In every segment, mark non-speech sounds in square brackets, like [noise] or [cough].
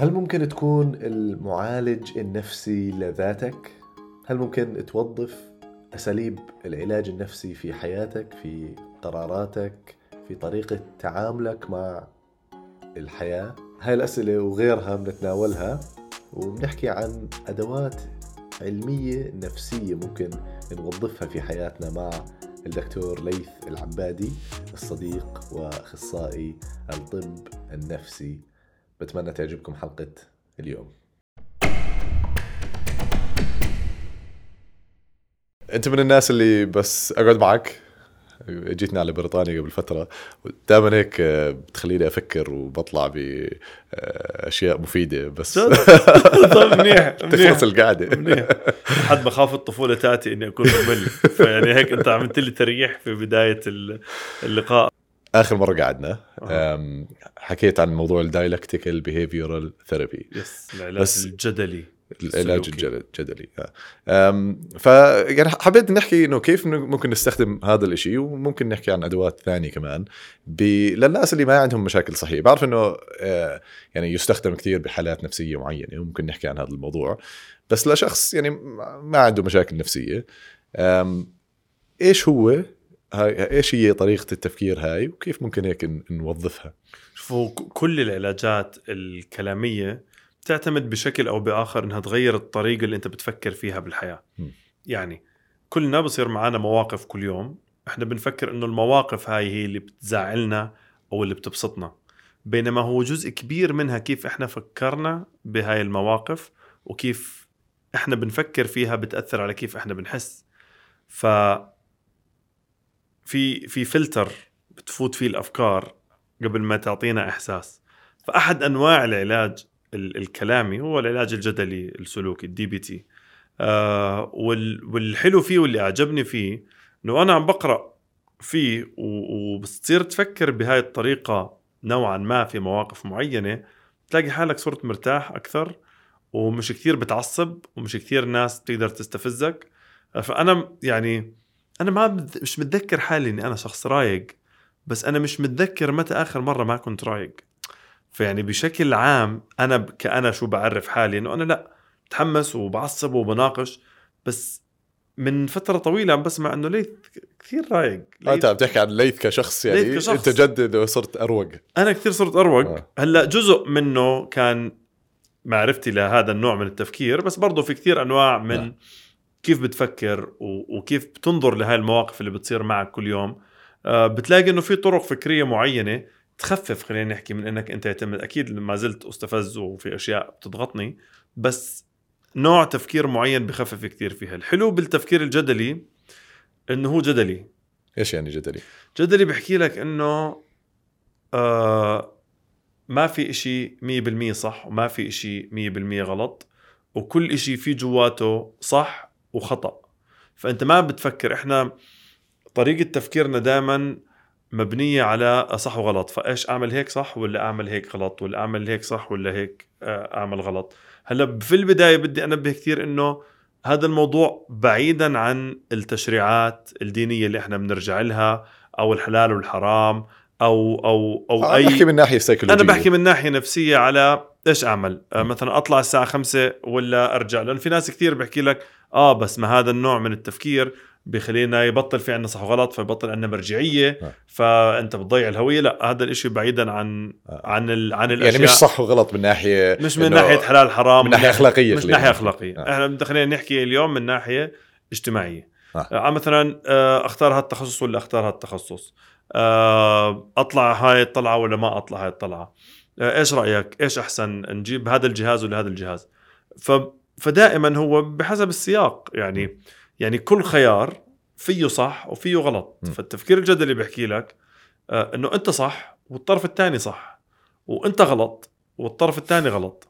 هل ممكن تكون المعالج النفسي لذاتك؟ هل ممكن توظف أساليب العلاج النفسي في حياتك في قراراتك في طريقة تعاملك مع الحياة؟ هاي الأسئلة وغيرها بنتناولها وبنحكي عن أدوات علمية نفسية ممكن نوظفها في حياتنا مع الدكتور ليث العبادي الصديق وأخصائي الطب النفسي بتمنى تعجبكم حلقة اليوم. أنت من الناس اللي بس أقعد معك جيتنا على بريطانيا قبل فترة. دائما هيك آه، بتخليني أفكر وبطلع بأشياء مفيدة بس [laughs] طب منيح [laughs] تخلص القعدة. منيح. لحد ما خاف الطفولة تأتي إني أكون ممل. فيعني هيك أنت عملت لي تريح في بداية اللقاء. آخر مرة قعدنا آه. حكيت عن موضوع ال dialectical behavioral therapy yes العلاج الجدلي العلاج الجدلي ف يعني حبيت نحكي إنه كيف ممكن نستخدم هذا الشيء وممكن نحكي عن أدوات ثانية كمان. ب... للناس اللي ما عندهم مشاكل صحية بعرف إنه آه، يعني يستخدم كثير بحالات نفسية معينة وممكن نحكي عن هذا الموضوع. بس لشخص يعني ما عنده مشاكل نفسية إيش هو هاي إيش هي طريقة التفكير هاي وكيف ممكن هيك نوظفها؟ شوفوا كل العلاجات الكلامية تعتمد بشكل أو بآخر إنها تغير الطريقة اللي أنت بتفكر فيها بالحياة. م. يعني كلنا بصير معنا مواقف كل يوم إحنا بنفكر إنه المواقف هاي هي اللي بتزعلنا أو اللي بتبسطنا. بينما هو جزء كبير منها كيف إحنا فكرنا بهاي المواقف وكيف إحنا بنفكر فيها بتأثر على كيف إحنا بنحس. ف في في فلتر بتفوت فيه الأفكار قبل ما تعطينا إحساس. فأحد أنواع العلاج الكلامي هو العلاج الجدلي السلوكي ال DBT آه والحلو فيه واللي أعجبني فيه إنه أنا عم بقرأ فيه وبتصير تفكر بهاي الطريقة نوعا ما في مواقف معينة تلاقي حالك صرت مرتاح أكثر ومش كثير بتعصب ومش كثير ناس بتقدر تستفزك. فأنا يعني أنا ما مش متذكر حالي إني أنا شخص رايق بس أنا مش متذكر متى آخر مرة ما كنت رايق فيعني بشكل عام أنا كأنا شو بعرف حالي إنه أنا لأ بتحمس وبعصب وبناقش بس من فترة طويلة عم بسمع إنه ليث كثير رايق آه، أنت عم تحكي عن ليث كشخص يعني ليث كشخص. أنت جدد وصرت أروق أنا كثير صرت أروق آه. هلأ جزء منه كان معرفتي لهذا النوع من التفكير بس برضه في كثير أنواع من آه. كيف بتفكر وكيف بتنظر لهاي المواقف اللي بتصير معك كل يوم. آه بتلاقي إنه في طرق فكرية معينة تخفف خلينا نحكي من إنك أنت يعتمد أكيد ما زلت أستفز وفي أشياء بتضغطني بس نوع تفكير معين بخفف كثير فيها. الحلو بالتفكير الجدلي إنه هو جدلي. إيش يعني جدلي؟ جدلي بحكي لك إنه آه ما في إشي 100% صح وما في إشي 100% غلط وكل إشي في جواته صح وخطأ. فأنت ما بتفكر إحنا طريقة تفكيرنا دائما مبنية على صح وغلط. فإيش أعمل هيك صح ولا أعمل هيك غلط؟ ولا أعمل هيك صح ولا هيك آه، أعمل غلط. هلأ في البداية بدي أنبه كثير إنه هذا الموضوع بعيدا عن التشريعات الدينية اللي إحنا بنرجع لها أو الحلال والحرام أو أو أو اي بحكي من ناحية سيكولوجيه أنا بحكي من ناحية نفسية على إيش أعمل؟ آه مثلا أطلع الساعة خمسة ولا أرجع؟ لأن في ناس كثير بحكي لك آه بس ما هذا النوع من التفكير بخلينا يبطل في عندنا صح وغلط فيبطل عندنا مرجعية آه. فأنت بتضيع الهوية. لا هذا الإشي بعيدا عن آه. عن ال عن الأشياء. يعني مش صح وغلط من ناحية مش من ناحية حلال حرام من ناحية أخلاقية مش من ناحية أخلاقية. آه. إحنا خلينا نحكي اليوم من ناحية اجتماعية. آه. مثلا أختار هالتخصص ولا أختار هالتخصص؟ أطلع هاي الطلعة ولا ما أطلع هاي الطلعة؟ إيش رأيك؟ إيش أحسن؟ نجيب هذا الجهاز ولا هذا الجهاز؟ ف فدائما هو بحسب السياق يعني يعني كل خيار فيه صح وفيه غلط. م. فالتفكير الجدلي بيحكي لك آه إنه أنت صح والطرف الثاني صح وأنت غلط والطرف الثاني غلط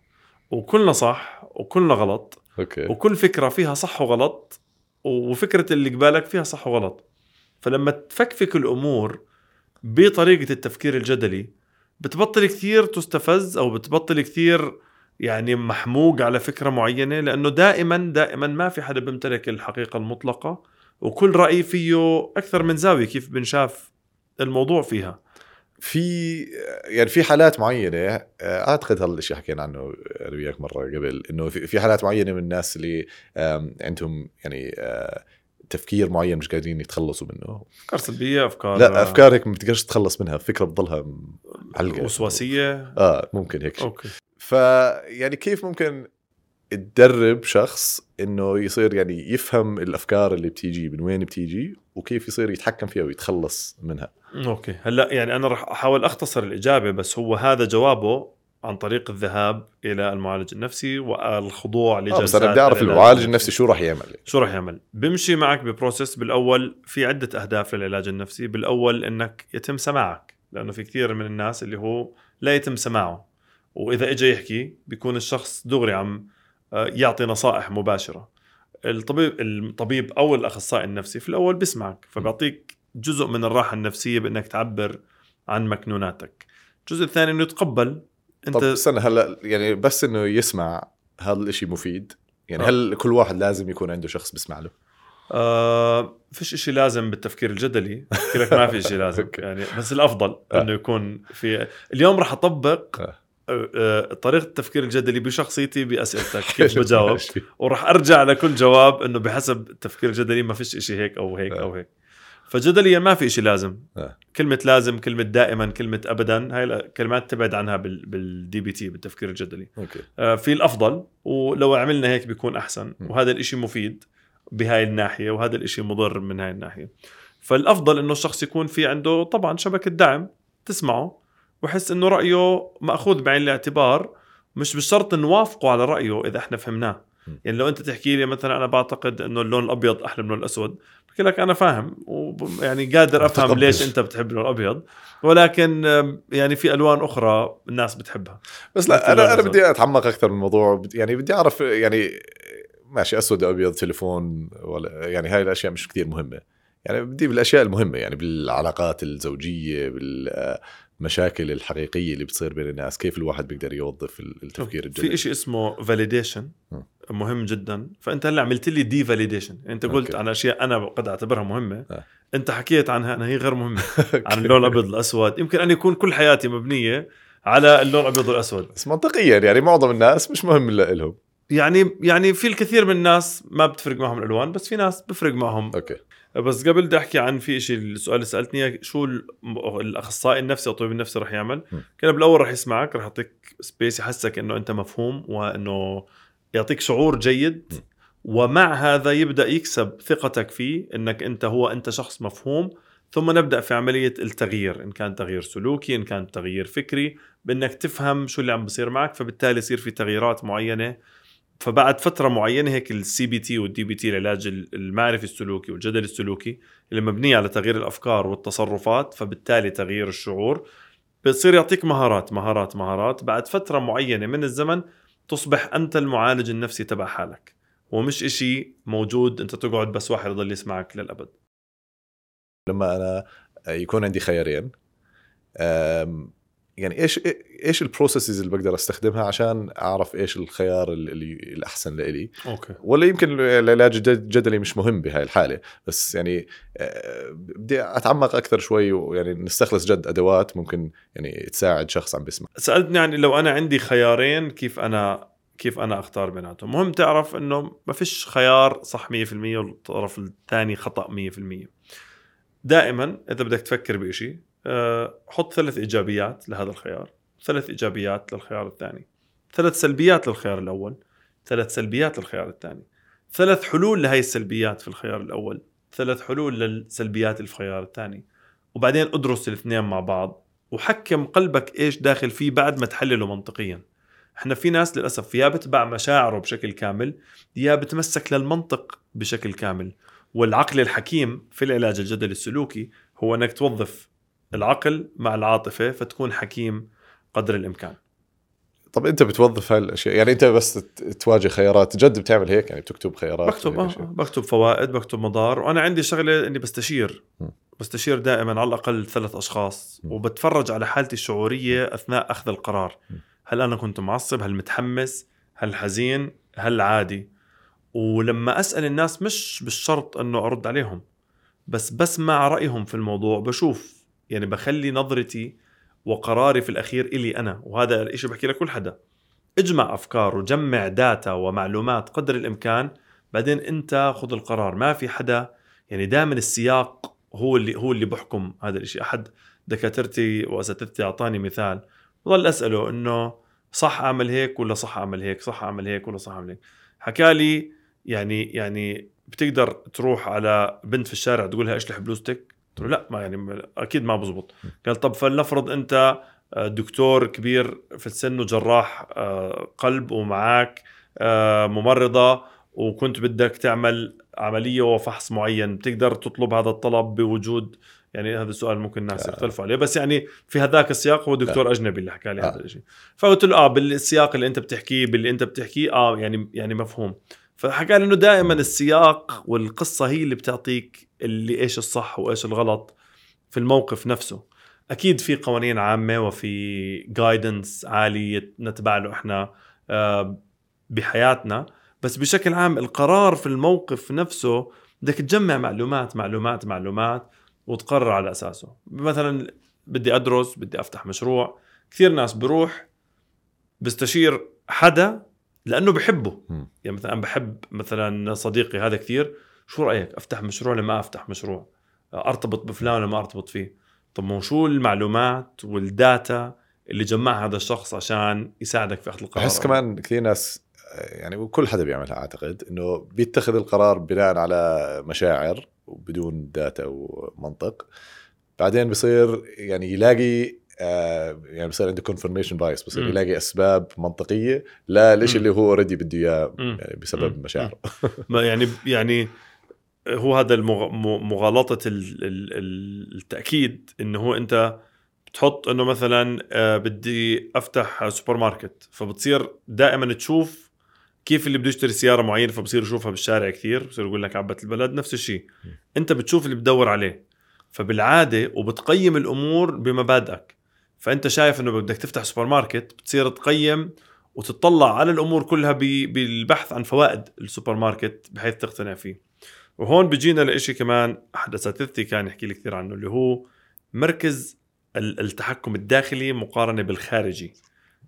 وكلنا صح وكلنا غلط أوكي. وكل فكرة فيها صح وغلط وفكرة اللي قبالك فيها صح وغلط. فلما تفكفك الأمور بطريقة التفكير الجدلي بتبطل كثير تستفز أو بتبطل كثير يعني محموق على فكرة معينة لأنه دائما دائما ما في حدا بيمتلك الحقيقة المطلقة وكل رأي فيه أكثر من زاوية كيف بنشاف الموضوع فيها. في يعني في حالات معينة أعتقد هذا الشيء حكينا عنه أنا وياك مرة قبل إنه في حالات معينة من الناس اللي عندهم يعني آه، تفكير معين مش قادرين يتخلصوا منه. أفكار سلبية أفكار لا أفكار هيك ما بتقدرش تتخلص منها فكرة بتضلها معلقة. وسواسيه آه ممكن هيك أوكي. فيعني كيف ممكن تدرب شخص إنه يصير يعني يفهم الأفكار اللي بتيجي من وين بتيجي وكيف يصير يتحكم فيها ويتخلص منها؟ Okay. هلأ يعني أنا راح أحاول أختصر الإجابة بس هو هذا جوابه عن طريق الذهاب إلى المعالج النفسي والخضوع آه لجلسات بس أنا بدي أعرف المعالج النفسي شو راح يعمل شو راح يعمل؟ بمشي معك ب process بالأول في عدة أهداف للعلاج النفسي، بالأول إنك يتم سماعك، لأنه في كثير من الناس اللي هو لا يتم سماعه، وإذا اجى يحكي بيكون الشخص دغري عم آه، يعطي نصائح مباشرة. الطبيب الطبيب أو الأخصائي النفسي في الأول بيسمعك، فبيعطيك جزء من الراحة النفسية بإنك تعبر عن مكنوناتك. الجزء الثاني إنه يتقبل انت طب استنى هلا يعني بس انه يسمع هذا الاشي مفيد يعني آه. هل كل واحد لازم يكون عنده شخص بيسمع له آه فيش إشي لازم بالتفكير الجدلي بحكي لك ما في إشي [laughs] لازم. يعني بس الأفضل آه. إنه يكون في اليوم راح أطبق آه. آه، آه، طريقة التفكير الجدلي بشخصيتي بأسئلتك [laughs] كيف بجاوب. وراح أرجع لكل جواب إنه بحسب التفكير الجدلي ما فيش إشي هيك أو هيك. أو هيك فجدليا ما في إشي لازم. آه. كلمة لازم كلمة دائما كلمة ابدا هاي الكلمات تبعد عنها بال DBT بالتفكير الجدلي. okay. آه، في الأفضل ولو عملنا هيك بيكون أحسن. م. وهذا الإشي مفيد بهاي الناحية وهذا الإشي مضر من هاي الناحية. فالأفضل إنه الشخص يكون في عنده طبعا شبكة دعم تسمعه ويحس إنه رأيه مأخوذ بعين الاعتبار مش بالشرط نوافقه على رأيه إذا إحنا فهمناه. يعني لو أنت تحكي لي مثلا أنا بعتقد إنه اللون الأبيض أحلى من اللون الأسود. بحكي لك أنا فاهم ويعني قادر أفهم متقبل. ليش أنت بتحب اللون الأبيض ولكن يعني في ألوان أخرى الناس بتحبها بس لا في أنا. أنا بدي أتعمق أكثر من الموضوع بد- يعني بدي أعرف يعني ماشي أسود أبيض تليفون ولا يعني هاي الأشياء مش كثير مهمة يعني بدي بالأشياء المهمة يعني بالعلاقات الزوجية بالمشاكل الحقيقية اللي بتصير بين الناس كيف الواحد بيقدر يوظف التفكير في الجدلي شيء اسمه فاليديشن. مهم جدا. فأنت هلأ عملت لي devalidation أنت قلت okay. عن أشياء أنا قد أعتبرها مهمة. آه. أنت حكيت عنها انها هي غير مهمة. [laughs] عن اللون الأبيض الأسود. يمكن أن يكون كل حياتي مبنية على اللون الأبيض والأسود. بس منطقيا يعني معظم الناس مش مهم لهم يعني يعني في الكثير من الناس ما بتفرق معهم الألوان بس في ناس بفرق معهم. okay. بس قبل بدي أحكي عن في شيء السؤال اللي سألتني إياه، شو الأخصائي النفسي أو الطبيب النفسي رح يعمل. كان بالأول رح يسمعك رح يعطيك space يحسك إنه أنت مفهوم وإنه يعطيك شعور جيد. ومع هذا يبدأ يكسب ثقتك فيه إنك أنت هو أنت شخص مفهوم. ثم نبدأ في عملية التغيير إن كان تغيير سلوكي إن كان تغيير فكري بإنك تفهم شو اللي عم بصير معك. فبالتالي يصير في تغييرات معينة. فبعد فترة معينة هيك ال CBT وال DBT العلاج المعرفي السلوكي والجدل السلوكي اللي مبنيه على تغيير الأفكار والتصرفات. فبالتالي تغيير الشعور. بتصير يعطيك مهارات مهارات مهارات. بعد فترة معينة من الزمن تصبح أنت المعالج النفسي تبع حالك. ومش إشي موجود أنت تقعد بس واحد يضل يسمعك للأبد. لما أنا يكون عندي خيارين يعني إيش إيش ال processes اللي بقدر أستخدمها عشان أعرف إيش الخيار اللي الأحسن لإلي؟ okay. ولا يمكن العلاج الجد- الجدلي مش مهم بهاي الحالة بس يعني آه، بدي أتعمق أكثر شوي ويعني نستخلص جد أدوات ممكن يعني تساعد شخص عم بيسمع. سألتني يعني لو أنا عندي خيارين كيف أنا كيف أنا أختار بيناتهم؟ مهم تعرف إنه ما فيش خيار صح 100% والطرف الثاني خطأ 100% دائما إذا بدك تفكر بشيء حط ثلاث إيجابيات لهذا الخيار. ثلاث إيجابيات للخيار الثاني. ثلاث سلبيات للخيار الأول. ثلاث سلبيات للخيار الثاني. ثلاث حلول لهي السلبيات في الخيار الأول. ثلاث حلول للسلبيات في الخيار الثاني. وبعدين ادرس الاثنين مع بعض وحكم قلبك إيش داخل فيه بعد ما تحلله منطقيا. إحنا في ناس للأسف يا بتبع مشاعره بشكل كامل يا بتمسك للمنطق بشكل كامل. والعقل الحكيم في العلاج الجدلي السلوكي هو إنك توظف العقل مع العاطفة فتكون حكيم قدر الإمكان. طب أنت بتوظف هاي الاشياء يعني أنت بس تواجه خيارات جد بتعمل هيك؟ يعني بتكتب خيارات بكتب آه؟ بكتب فوائد بكتب مضار وأنا عندي شغلة إني بستشير. م. بستشير دائما على الأقل ثلاث أشخاص م. وبتفرج على حالتي الشعورية أثناء أخذ القرار. م. هل أنا كنت معصب؟ هل متحمس؟ هل حزين؟ هل عادي؟ ولما أسأل الناس مش بالشرط إنه أرد عليهم بس بسمع رأيهم في الموضوع بشوف يعني بخلي نظرتي وقراري في الأخير إلي أنا وهذا الشيء بحكي لكل حدا. اجمع أفكار وجمع داتا ومعلومات قدر الإمكان بعدين أنت خذ القرار. ما في حدا يعني دائما السياق هو اللي هو اللي بحكم هذا الشيء أحد دكاترتي وأساتذتي أعطاني مثال ضل أسأله إنه صح أعمل هيك ولا صح أعمل هيك صح أعمل هيك ولا صح أعمل هيك. حكى لي يعني يعني بتقدر تروح على بنت في الشارع تقول لها اشلح بلوزتك؟ قلت له لا ما يعني أكيد ما بزبط. قال طب فلنفرض أنت آه، دكتور كبير في السن وجراح آه، قلب ومعاك آه، ممرضة وكنت بدك تعمل عملية وفحص معين بتقدر تطلب هذا الطلب بوجود؟ يعني هذا السؤال ممكن الناس يختلفوا عليه بس يعني في هذاك السياق هو دكتور أجنبي اللي حكى لي هذا الشيء فقلت له آه بالسياق اللي أنت بتحكيه باللي أنت بتحكيه آه يعني يعني مفهوم. فحكى لي إنه دائما السياق والقصة هي اللي بتعطيك اللي إيش الصح وإيش الغلط في الموقف نفسه. أكيد في قوانين عامة وفي جايدنس عالي نتبع له إحنا آه، بحياتنا. بس بشكل عام القرار في الموقف نفسه بدك تجمع معلومات معلومات معلومات وتقرر على أساسه. مثلا بدي أدرس بدي أفتح مشروع. كثير ناس بروح بستشير حدا لأنه بحبه. يعني مثلا أنا بحب مثلا صديقي هذا كثير. شو رأيك؟ أفتح مشروع ولا ما أفتح مشروع؟ أرتبط بفلان ولا ما أرتبط فيه؟ طب ما شو المعلومات وال data اللي جمعها هذا الشخص عشان يساعدك في أخذ القرار؟ بحس كمان كثير ناس يعني وكل حدا بيعملها أعتقد إنه بيتخذ القرار بناء على مشاعر وبدون data ومنطق. بعدين بصير يعني يلاقي آه يعني بصير عنده confirmation bias بصير يلاقي أسباب منطقية للشيء اللي هو already بده إياه يعني بسبب مشاعره. ما يعني يعني هو هذا مغالطة التأكيد إنه هو أنت بتحط إنه مثلا آه، بدي أفتح سوبر ماركت فبتصير دائما تشوف كيف اللي بده يشتري سيارة معينة فبصير يشوفها بالشارع كثير بصير يقول لك عبت البلد نفس الشيء أنت بتشوف اللي بدور عليه. فبالعادة وبتقيم الأمور بمبادئك. فأنت شايف إنه بدك تفتح سوبر ماركت بتصير تقيم وتطلع على الأمور كلها بالبحث عن فوائد السوبر ماركت بحيث تقتنع فيه. وهون بيجينا لإشي كمان احد اساتذتي كان يحكي لي كثير عنه اللي هو مركز التحكم الداخلي مقارنة بالخارجي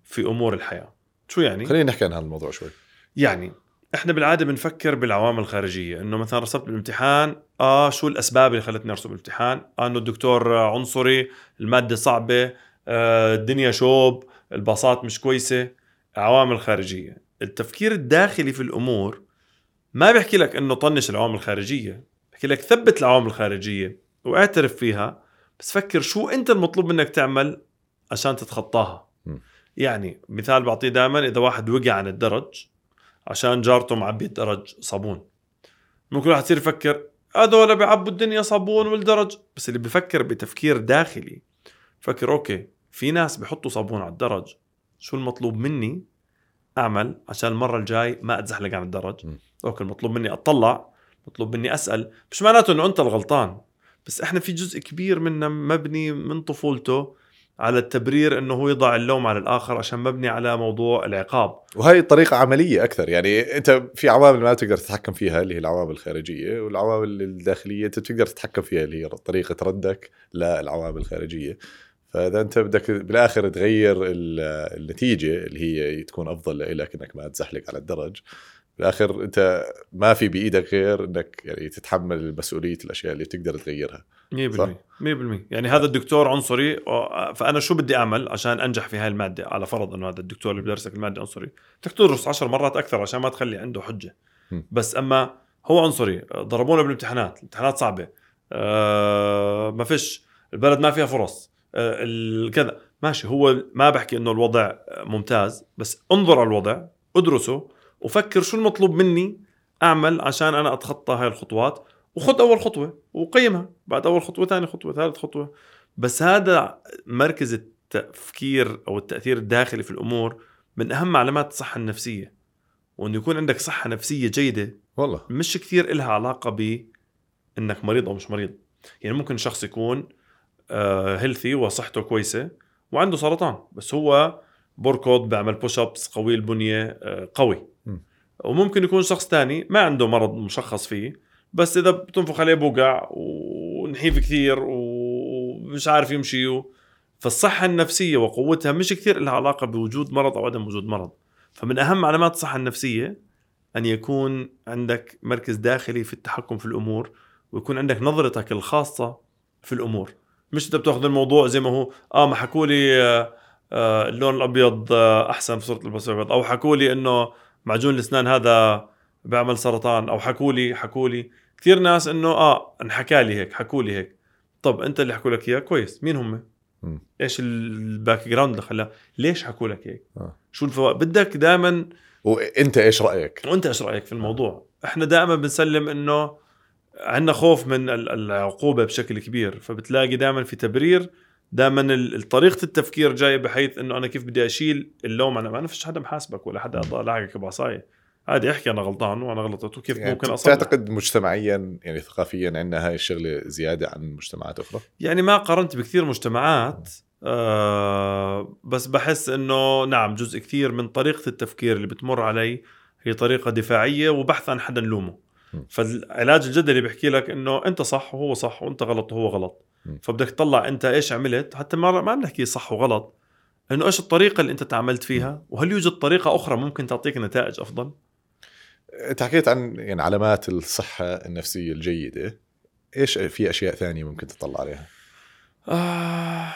في أمور الحياة. شو يعني؟ خلينا نحكي عن هذا الموضوع شوي. يعني إحنا بالعادة بنفكر بالعوامل الخارجية إنه مثلا رسبت بالامتحان آه شو الأسباب اللي خلتني ارسب بالامتحان؟ آه إنه الدكتور عنصري المادة صعبة آه الدنيا شوب الباصات مش كويسة. عوامل خارجية. التفكير الداخلي في الأمور ما بيحكي لك إنه طنش العوامل الخارجية. بحكي لك ثبت العوامل الخارجية واعترف فيها بس فكر شو أنت المطلوب منك تعمل عشان تتخطاها. م. يعني مثال بعطيه دائما إذا واحد وقع عن الدرج عشان جارته معبي الدرج صابون. ممكن واحد يصير يفكر هذول بيعبوا الدنيا صابون والدرج. بس اللي بفكر بتفكير داخلي فكر okay في ناس بحطوا صابون على الدرج. شو المطلوب مني أعمل عشان المرة الجاي ما أتزحلق عن الدرج؟ م. okay المطلوب مني أطلع مطلوب مني أسأل. مش معناته إنه أنت الغلطان بس إحنا في جزء كبير منا مبني من طفولته على التبرير إنه هو يضع اللوم على الآخر عشان مبني على موضوع العقاب. وهي طريقة عملية أكثر. يعني أنت في عوامل ما تقدر تتحكم فيها اللي هي العوامل الخارجية والعوامل الداخلية أنت تقدر تتحكم فيها اللي هي طريقة ردك للعوامل الخارجية. فإذا أنت بدك بالآخر تغير النتيجة اللي هي تكون أفضل لك إنك ما تزحلق على الدرج. بالاخر أنت ما في بإيدك غير إنك يعني تتحمل مسؤولية الأشياء اللي تقدر تغيرها 100% 100% يعني هذا الدكتور عنصري فأنا شو بدي أعمل عشان أنجح في هاي المادة؟ على فرض إنه هذا الدكتور اللي بدرسك المادة عنصري بدك تدرس 10 مرات أكثر عشان ما تخلي عنده حجة. بس أما هو عنصري ضربونا بالامتحانات الامتحانات صعبة. آه ما فيش البلد ما فيها فرص. آه كذا ماشي هو ما بحكي إنه الوضع ممتاز بس انظر على الوضع ادرسه وفكر شو المطلوب مني أعمل عشان أنا أتخطى هاي الخطوات وخذ أول خطوة وقيمها بعد أول خطوة ثاني خطوة ثالث خطوة. بس هذا مركز التفكير أو التأثير الداخلي في الأمور من أهم علامات الصحة النفسية. وإنه يكون عندك صحة نفسية جيدة والله. مش كثير إلها علاقة ب إنك مريض أو مش مريض. يعني ممكن شخص يكون healthy آه، وصحته كويسة وعنده سرطان بس هو بركض بيعمل push ups قوي البنية آه، قوي. وممكن يكون شخص تاني ما عنده مرض مشخص فيه بس إذا بتنفخ عليه بوقع ونحيف كثير ومش عارف يمشي فالصحة النفسية وقوتها مش كثير لها علاقة بوجود مرض أو عدم وجود مرض. فمن أهم علامات الصحة النفسية أن يكون عندك مركز داخلي في التحكم في الأمور ويكون عندك نظرتك الخاصة في الأمور. مش انت بتأخذ الموضوع زي ما هو آه ما حكوا لي آه آه اللون الأبيض آه أحسن في صورة البس الأبيض. أو حكوا لي إنه معجون الأسنان هذا بيعمل سرطان. أو حكوا لي حكوا لي. كثير ناس إنه آه انحكى لي هيك حكوا لي هيك. طب أنت اللي حكوا لك إياه كويس. مين هم. إيش ال background اللي خلاه؟ ليش حكوا لك هيك؟ آه. شو الفوائد بدك دائما وإنت إيش رأيك؟ وإنت إيش رأيك في الموضوع؟ إحنا دائما بنسلم إنه عندنا خوف من ال- العقوبة بشكل كبير. فبتلاقي دائما في تبرير دائما طريقة التفكير جاية بحيث إنه أنا كيف بدي أشيل اللوم. أنا ما فيش حدا محاسبك ولا حدا لاحقك بعصايه عادي أحكي أنا غلطان وأنا غلطت. وكيف يعني ممكن اصلح تعتقد مجتمعيا يعني ثقافيا عندنا هاي الشغلة زيادة عن مجتمعات أخرى؟ يعني ما قارنت بكثير مجتمعات آه بس بحس إنه نعم جزء كثير من طريقة التفكير اللي بتمر علي هي طريقة دفاعية وبحث عن حدا نلومه. فالعلاج الجدلي بيحكي لك إنه أنت صح وهو صح وأنت غلط وهو غلط. فبدك تطلع أنت إيش عملت؟ حتى ما ما بنحكي صح وغلط. إنه إيش الطريقة اللي أنت تعاملت فيها؟ وهل يوجد طريقة أخرى ممكن تعطيك نتائج أفضل؟ أنت حكيت عن يعني علامات الصحة النفسية الجيدة. إيش في أشياء ثانية ممكن تطلع عليها؟ آه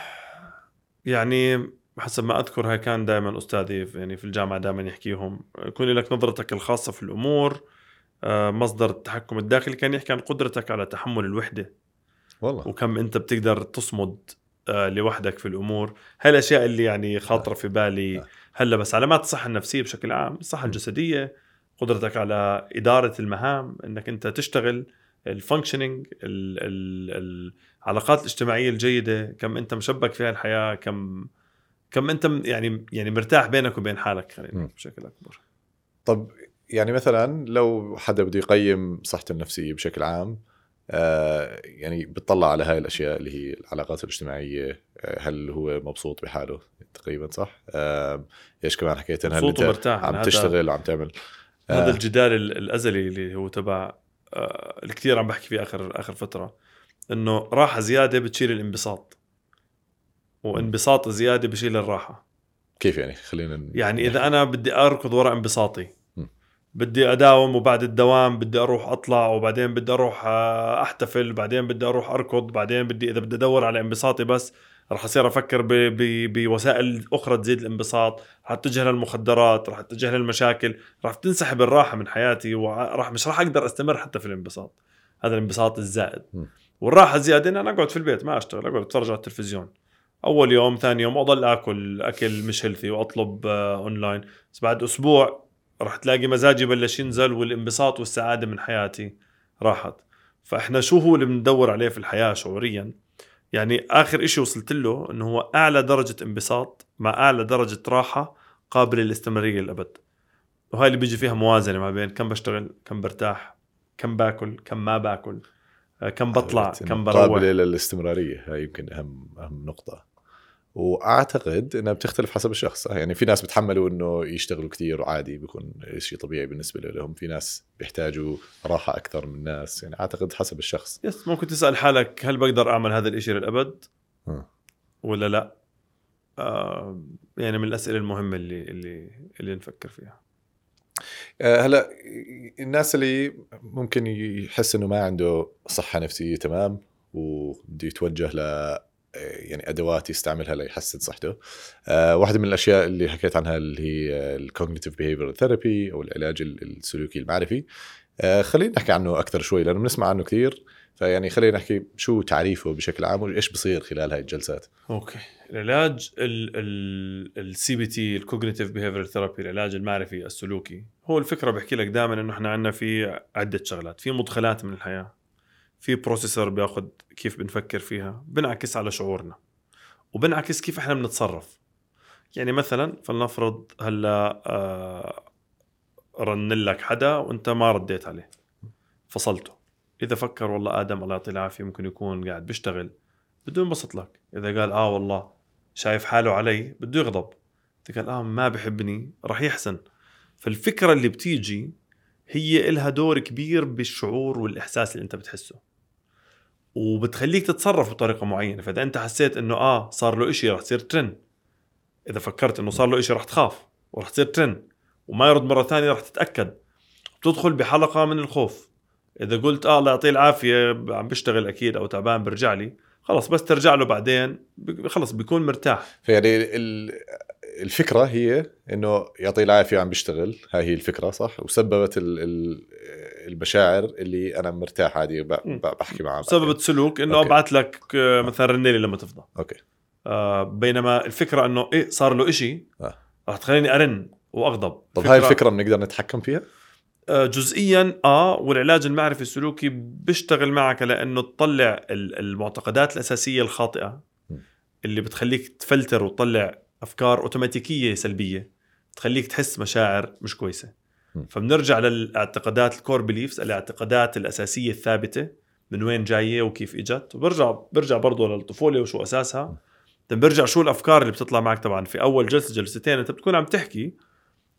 يعني حسب ما أذكر هاي كان دائما أستاذي يعني في الجامعة دائما يحكيهم. يكون لك نظرتك الخاصة في الأمور مصدر التحكم الداخلي كان يحكي عن قدرتك على تحمل الوحدة. والله. وكم انت بتقدر تصمد آه، لوحدك في الأمور. هاي الأشياء اللي يعني خاطرة في بالي آه. هلأ بس علامات الصحة النفسية بشكل عام الصحة. الجسدية قدرتك على إدارة المهام إنك انت تشتغل الفانكشننج العلاقات الاجتماعية الجيدة كم انت مشبك في الحياة كم كم انت يعني يعني مرتاح بينك وبين حالك خلينا بشكل أكبر. طب يعني مثلا لو حدا بده يقيم صحته النفسية بشكل عام آه يعني بتطلع على هاي الأشياء اللي هي العلاقات الاجتماعية آه هل هو مبسوط بحاله تقريبا صح؟ آه إيش كمان حكيت هل مبسوط أنت ومرتاح عم هذا- تشتغل وعم تعمل هذا. الجدال ال- الأزلي اللي هو تبع اللي كثير عم بحكي فيه آخر آخر فترة إنه راحة زيادة بتشيل الانبساط وانبساط زيادة بشيل الراحة كيف يعني خلينا يعني إذا أنا بدي أركض وراء انبساطي. بدي أداوم وبعد الدوام بدي أروح أطلع وبعدين بدي أروح آه، أحتفل بعدين بدي أروح أركض بعدين بدي إذا بدي أدور على انبساطي بس رح أصير أفكر ب... ب... بوسائل أخرى تزيد الانبساط. رح أتجه للمخدرات رح أتجه للمشاكل رح تنسحب الراحة من حياتي وراح مش رح أقدر أستمر حتى في الانبساط. هذا الانبساط الزائد. والراحة الزيادة ان أنا أقعد في البيت ما أشتغل أقعد أتفرج على التلفزيون. أول يوم ثاني يوم أضل آكل أكل مش healthy وأطلب آه، اونلاين بس بعد أسبوع راح تلاقي مزاجي بلش ينزل والانبساط والسعادة من حياتي راحت. فإحنا شو هو اللي بندور عليه في الحياة شعوريا؟ يعني آخر إشي وصلت له إنه هو أعلى درجة انبساط مع أعلى درجة راحة قابلة للاستمرارية للأبد. وهاي اللي بيجي فيها موازنة ما بين كم بشتغل كم برتاح كم باكل كم ما باكل آه، كم بطلع كم بروح. قابله للاستمرارية هاي يمكن أهم أهم نقطة. وأعتقد إنها بتختلف حسب الشخص؟ يعني في ناس بتحملوا إنه يشتغلوا كثير وعادي بيكون شيء طبيعي بالنسبة لهم. في ناس بيحتاجوا راحة أكثر من ناس. يعني أعتقد حسب الشخص. yes ممكن تسأل حالك هل بقدر أعمل هذا الإشي للأبد؟ آه. ولا لا؟ آه يعني من الأسئلة المهمة اللي اللي اللي نفكر فيها. آه، هلا الناس اللي ممكن يحس إنه ما عنده صحة نفسية تمام وبده يتوجه ل يعني أدوات يستعملها ليحسن صحته. آه، واحدة من الأشياء اللي حكيت عنها اللي هي ال cognitive behavioral therapy أو العلاج ال- السلوكي المعرفي. آه، خلينا نحكي عنه أكثر شوي لأنه بنسمع عنه كثير فيعني خلينا نحكي شو تعريفه بشكل عام وإيش بصير خلال هاي الجلسات. أوكي العلاج ال CBT ال cognitive behavioral therapy العلاج المعرفي السلوكي هو الفكرة بحكي لك دائما إنه إحنا عندنا في عدة شغلات في مدخلات من الحياة في processor بياخذ كيف بنفكر فيها بنعكس على شعورنا وبنعكس كيف إحنا بنتصرف. يعني مثلا فلنفرض هلأ آه رن لك حدا وأنت ما رديت عليه فصلته. إذا فكر والله آدم الله يعطيه العافية ممكن يكون قاعد بيشتغل بده ينبسط لك. إذا قال آه والله شايف حاله علي بده يغضب. إذا قال آه ما بحبني راح يحزن. فالفكرة اللي بتيجي هي إلها دور كبير بالشعور والإحساس اللي أنت بتحسه. وبتخليك تتصرف بطريقة معينة. فإذا أنت حسيت إنه آه صار له إشي رح تصير ترن إذا فكرت إنه صار له إشي رح تخاف ورح تصير ترن وما يرد مرة ثانية رح تتأكد. بتدخل بحلقة من الخوف. إذا قلت آه الله يعطيه العافية عم بيشتغل أكيد أو تعبان برجع لي. خلص بس ترجع له بعدين خلص بيكون مرتاح. فيعني الفكرة هي إنه يعطيه العافية عم بيشتغل. هاي هي الفكرة صح؟ وسببت ال- ال- المشاعر اللي أنا مرتاح عادي بحكي معه سببت سلوك إنه. أبعث لك مثلا رنيلي لما تفضى. أوكي. آه بينما الفكرة إنه إيه صار له إشي آه. رح تخليني أرن وأغضب. طب هاي الفكرة بنقدر نتحكم فيها؟ آه، جزئيا آه والعلاج المعرفي السلوكي بيشتغل معك لإنه تطلع ال- المعتقدات الأساسية الخاطئة. اللي بتخليك تفلتر وتطلع أفكار أوتوماتيكية سلبية تخليك تحس مشاعر مش كويسة. فبنرجع للاعتقادات ال core beliefs الاعتقادات الأساسية الثابتة من وين جاية وكيف إجت. وبرجع برجع برضه للطفولة وشو أساسها. برجع شو الأفكار اللي بتطلع معك طبعا. في أول جلسة جلستين أنت بتكون عم تحكي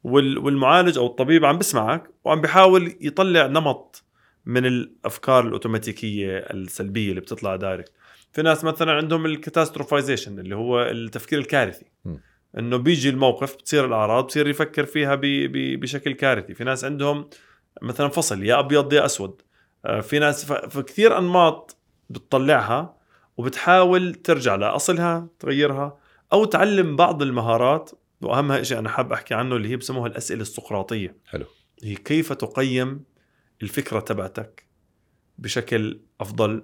وال- والمعالج أو الطبيب عم بسمعك وعم بيحاول يطلع نمط من الأفكار الأوتوماتيكية السلبية اللي بتطلع direct. في ناس مثلا عندهم ال catastrophization اللي هو التفكير الكارثي. م. إنه بيجي الموقف بتصير الأعراض بصير يفكر فيها ب- ب- بشكل كارثي. في ناس عندهم مثلا فصل يا أبيض يا أسود. آه، في ناس فكثير أنماط بتطلعها وبتحاول ترجع لأصلها تغيرها أو تعلم بعض المهارات. واهمها شيء أنا حاب أحكي عنه اللي هي بسموها الأسئلة السقراطية. حلو. هي كيف تقيم الفكرة تبعتك بشكل أفضل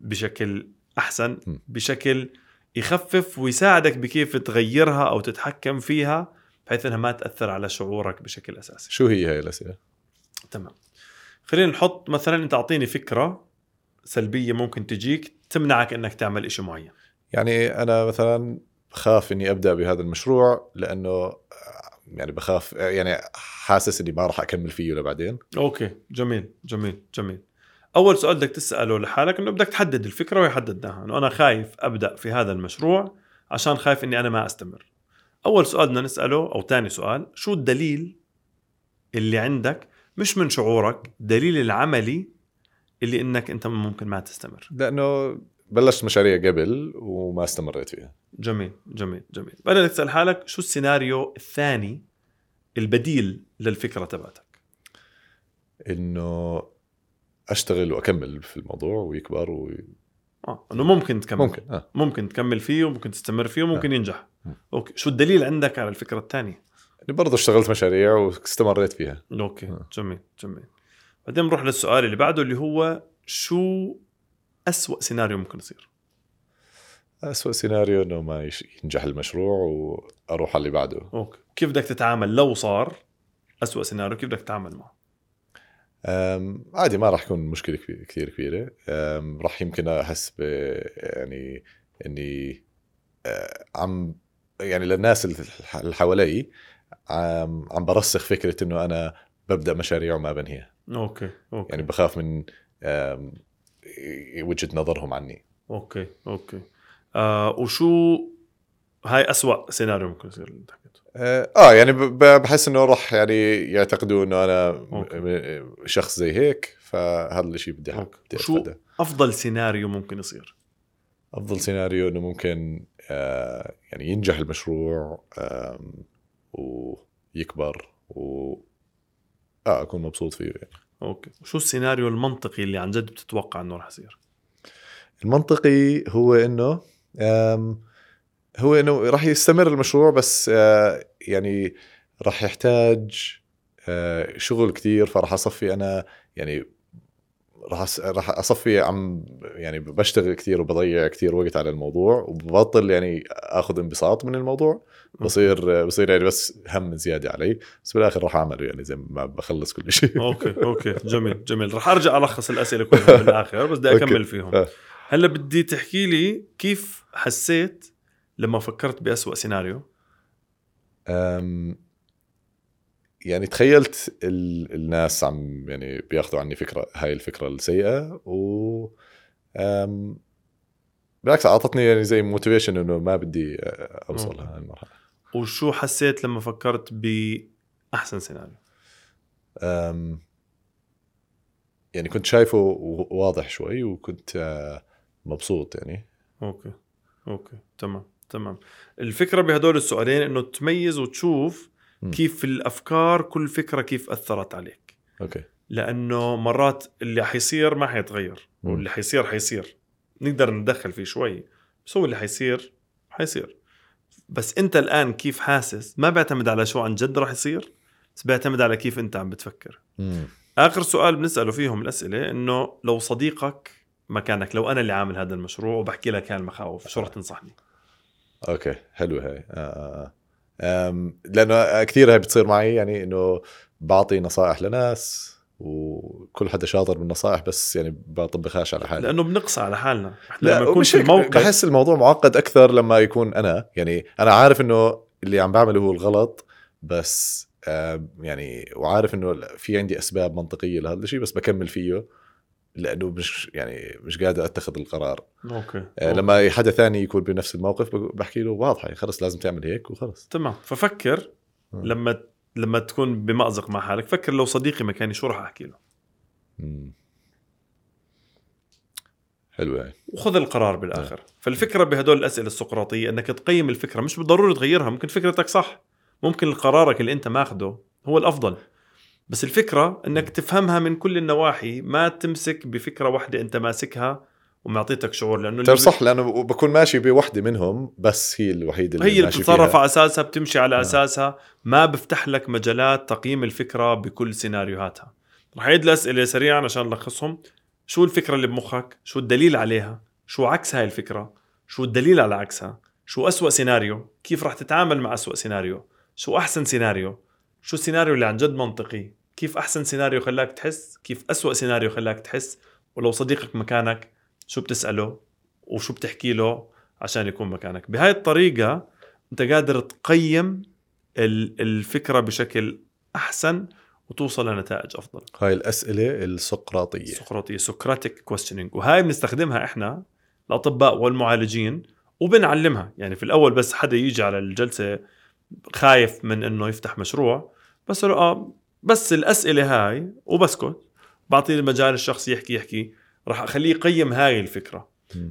بشكل أحسن. بشكل يخفف ويساعدك بكيف تغيرها أو تتحكم فيها بحيث إنها ما تأثر على شعورك بشكل أساسي. شو هي هاي الأسئلة؟ تمام. خلينا نحط مثلا أنت أعطيني فكرة سلبية ممكن تجيك تمنعك إنك تعمل إشي معين. يعني أنا مثلا بخاف إني أبدأ بهذا المشروع لأنه يعني بخاف يعني حاسس إني ما راح أكمل فيه لبعدين أوكي جميل جميل جميل. أول سؤال بدك تسأله لحالك إنه بدك تحدد الفكرة وهي حددناها إنه أنا خايف أبدأ في هذا المشروع عشان خايف إني أنا ما أستمر. أول سؤال بدنا نسأله أو ثاني سؤال شو الدليل اللي عندك؟ مش من شعورك الدليل العملي اللي إنك أنت ممكن ما تستمر. لأنه بلشت مشاريع قبل وما استمريت فيها. جميل جميل جميل. بعدين بدك تسال حالك شو السيناريو الثاني البديل للفكرة تبعتك؟ إنه أشتغل وأكمل في الموضوع ويكبر و... آه إنه ممكن تكمل. ممكن آه. ممكن تكمل فيه وممكن تستمر فيه وممكن ينجح. مم. أوكي. شو الدليل عندك على الفكرة الثانية؟ يعني برضه اشتغلت مشاريع واستمريت فيها. أوكي. آه. جميل جميل. بعدين بنروح للسؤال اللي بعده اللي هو شو أسوأ سيناريو ممكن يصير؟ أسوأ سيناريو إنه ما ينجح المشروع وأروح على اللي بعده. أوكي. كيف بدك تتعامل؟ لو صار أسوأ سيناريو كيف بدك تتعامل معه؟ عادي ما راح يكون مشكلة كثير كبيرة. راح يمكن أحس ب يعني إني عم يعني للناس اللي حوالي عم عم برسخ فكرة إنه أنا ببدأ مشاريع وما بنهيها. أوكي أوكي. يعني بخاف من وجهة نظرهم عني. أوكي أوكي. آه وشو هاي أسوأ سيناريو ممكن يصير حكيته آه آه، يعني بحس إنه راح يعني يعتقدوا انه أنا أوكي. شخص زي هيك فهذا الشيء بدي. بدي اتفاداه أفضل سيناريو ممكن يصير أفضل سيناريو إنه ممكن آه يعني ينجح المشروع آم، ويكبر و آه أكون مبسوط فيه يعني. أوكي وشو السيناريو المنطقي اللي عن جد بتتوقع إنه رح يصير المنطقي هو إنه هو إنه راح يستمر المشروع بس آه يعني راح يحتاج آه شغل كثير فراح أصفي أنا يعني راح راح أصفي عم يعني بشتغل كثير وبضيع كثير وقت على الموضوع وببطل يعني آخذ انبساط من الموضوع. بصير بصير يعني بس هم زيادة علي بس بالآخر راح أعمله يعني زي ما بخلص كل شيء. أوكي أوكي. [laughs] جميل جميل. رح أرجع ألخص الأسئلة كلها بالآخر بس بدي. أكمل فيهم. آه. هلأ بدي تحكي لي كيف حسيت لما فكرت بأسوأ سيناريو؟ أم، يعني تخيلت ال- الناس عم يعني بياخذوا عني فكرة هاي الفكرة السيئة و أم، بالعكس أعطتني يعني زي motivation إنه ما بدي أوصل. لهي المرحلة. وشو حسيت لما فكرت بأحسن سيناريو؟ أم، يعني كنت شايفه واضح شوي وكنت مبسوط يعني. أوكي أوكي تمام. تمام. الفكرة بهدول السؤالين إنه تميز وتشوف م. كيف الأفكار كل فكرة كيف أثرت عليك. أوكي. لأنه مرات اللي حيصير ما حيتغير مم. واللي حيصير حيصير. نقدر ندخل فيه شوي بس هو اللي حيصير حيصير. بس أنت الآن كيف حاسس؟ ما بيعتمد على شو عن جد راح يصير بس بيعتمد على كيف أنت عم بتفكر. مم. آخر سؤال بنسأله فيهم الأسئلة إنه لو صديقك مكانك لو أنا اللي عامل هذا المشروع وبحكي لك هاي المخاوف شو رح تنصحني؟ أوكي حلوة هاي. آه. آم، لأنه كثير هاي بتصير معي يعني إنه بعطي نصائح لناس وكل حدا شاطر بالنصائح بس يعني بطبخهاش على حالي. لأنه بنقصى على حالنا. إحنا لا لما نكون مش في الموقف بحس الموضوع معقد أكثر لما يكون أنا يعني أنا عارف إنه اللي عم بعمله هو الغلط بس آه يعني وعارف إنه في عندي أسباب منطقية لهذا الشيء بس بكمل فيه. لأنه مش يعني مش قادر أتخذ القرار. أوكي. آه لما حدا ثاني يكون بنفس الموقف بحكي له واضحه خلص لازم تعمل هيك وخلص. تمام. ففكر. لما لما تكون بمأزق مع حالك فكر لو صديقي مكاني شو راح أحكي له؟ مم. حلو يعني. وخذ القرار بالآخر. فالفكرة بهدول الأسئلة السقراطية إنك تقيم الفكرة مش بالضروره تغيرها ممكن فكرتك صح. ممكن قرارك اللي أنت ماخده هو الأفضل. بس الفكرة إنك تفهمها من كل النواحي ما تمسك بفكرة واحدة أنت ماسكها ومعطيتك شعور لأنه طيب اللي صح لأنه بكون ماشي بوحدة منهم بس هي الوحيدة اللي هي اللي بتتصرف. على أساسها بتمشي على آه. أساسها. ما بفتح لك مجالات تقييم الفكرة بكل سيناريوهاتها. رح اعيد الاسئله سريعا عشان نلخصهم شو الفكرة اللي بمخك؟ شو الدليل عليها؟ شو عكس هاي الفكرة؟ شو الدليل على عكسها؟ شو أسوأ سيناريو؟ كيف رح تتعامل مع أسوأ سيناريو؟ شو أحسن سيناريو؟ شو السيناريو اللي عن جد منطقي؟ كيف أحسن سيناريو خلاك تحس؟ كيف أسوأ سيناريو خلاك تحس؟ ولو صديقك مكانك شو بتسأله؟ وشو بتحكي له عشان يكون مكانك؟ بهاي الطريقة أنت قادر تقيم ال- الفكرة بشكل أحسن وتوصل لنتائج أفضل. هاي الأسئلة السقراطية. سقراطية Socratic questioning وهاي بنستخدمها إحنا الاطباء والمعالجين وبنعلمها. يعني في الأول بس حدا يجي على الجلسة خايف من إنه يفتح مشروع بس آه بس الأسئلة هاي وبسكت. بعطيه المجال الشخص يحكي يحكي. راح أخليه يقيم هاي الفكرة.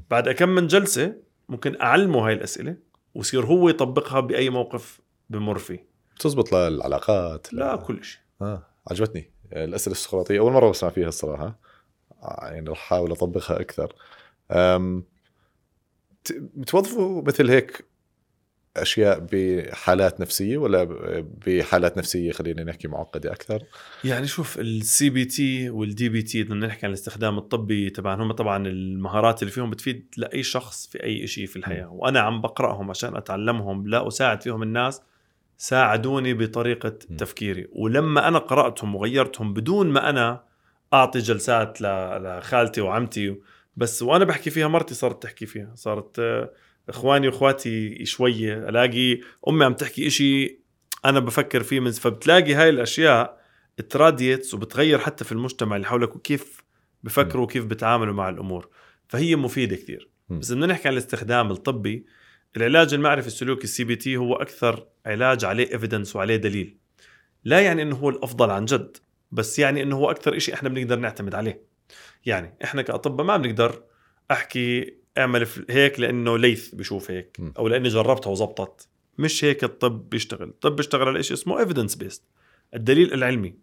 بعد كم من جلسة ممكن أعلمه هاي الأسئلة ويصير هو يطبقها بأي موقف بمر فيه. بتزبط للعلاقات لا كل شيء. آه عجبتني. الأسئلة السقراطية أول مرة بسمع فيها الصراحة. آه، يعني رح أحاول أطبقها أكثر. بتوظفوا مثل هيك أشياء بحالات نفسية ولا بحالات نفسية خلينا نحكي معقدة أكثر؟ يعني شوف ال CBT وال DBT بدنا نحكي عن الاستخدام الطبي تبعهم هم طبعا المهارات اللي فيهم بتفيد لأي شخص في أي شيء في الحياة. وأنا عم بقرأهم عشان أتعلمهم لا أساعد فيهم الناس ساعدوني بطريقة. تفكيري. ولما أنا قرأتهم وغيرتهم بدون ما أنا أعطي جلسات لخالتي وعمتي بس وأنا بحكي فيها مرتي صارت تحكي فيها. صارت إخواني وإخواتي شوية ألاقي أمي عم تحكي إشي أنا بفكر فيه من فبتلاقي هاي الأشياء تراديتس وبتغير حتى في المجتمع اللي حولك وكيف بفكروا وكيف بتعاملوا مع الأمور. فهي مفيدة كثير. بس بدنا نحكي عن الاستخدام الطبي. العلاج المعرفي السلوكي ال CBT هو أكثر علاج عليه evidence وعليه دليل. لا يعني إنه هو الأفضل عن جد بس يعني إنه هو أكثر شيء إحنا بنقدر نعتمد عليه. يعني إحنا كأطباء ما بنقدر أحكي أعمل هيك لأنه ليث بشوف هيك. أو لأني جربتها وزبطت. مش هيك الطب بيشتغل. الطب بيشتغل على شيء اسمه evidence based الدليل العلمي.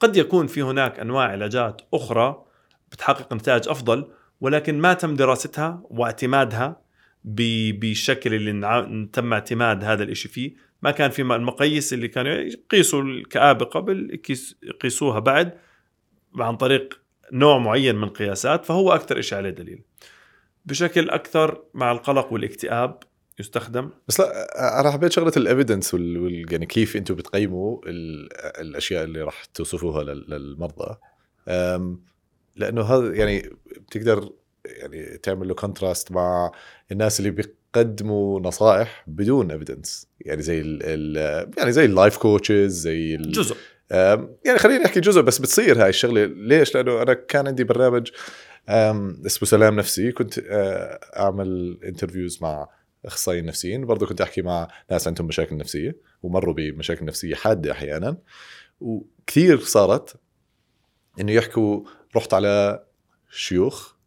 قد يكون في هناك أنواع علاجات أخرى بتحقق نتائج أفضل ولكن ما تم دراستها واعتمادها بالشكل اللي تم اعتماد هذا الإشي فيه. ما كان في المقاييس اللي كانوا يقيسوا الكآبة قبل يقيس- يقيسوها بعد عن طريق نوع معين من قياسات فهو أكثر شيء عليه دليل. بشكل أكثر مع القلق والاكتئاب يستخدم. بس لا أنا حبيت شغلة ال evidence وال... وال... يعني كيف أنتم بتقيموا ال... الأشياء اللي راح توصفوها لل... للمرضى. أم... لأنه هذا يعني بتقدر يعني تعمل له contrast مع الناس اللي بيقدموا نصائح بدون evidence يعني زي ال... ال... يعني زي ال life coaches زي ال... جزء. يعني خليني أحكي جزء بس بتصير هاي الشغلة. ليش؟ لأنه أنا كان عندي برنامج اسمه سلام نفسي. كنت أه، أعمل interviews مع أخصائيين نفسيين. برضه كنت أحكي مع ناس عندهم مشاكل نفسية ومروا بمشاكل نفسية حادة أحيانا. وكثير صارت إنه يحكوا رحت على شيوخ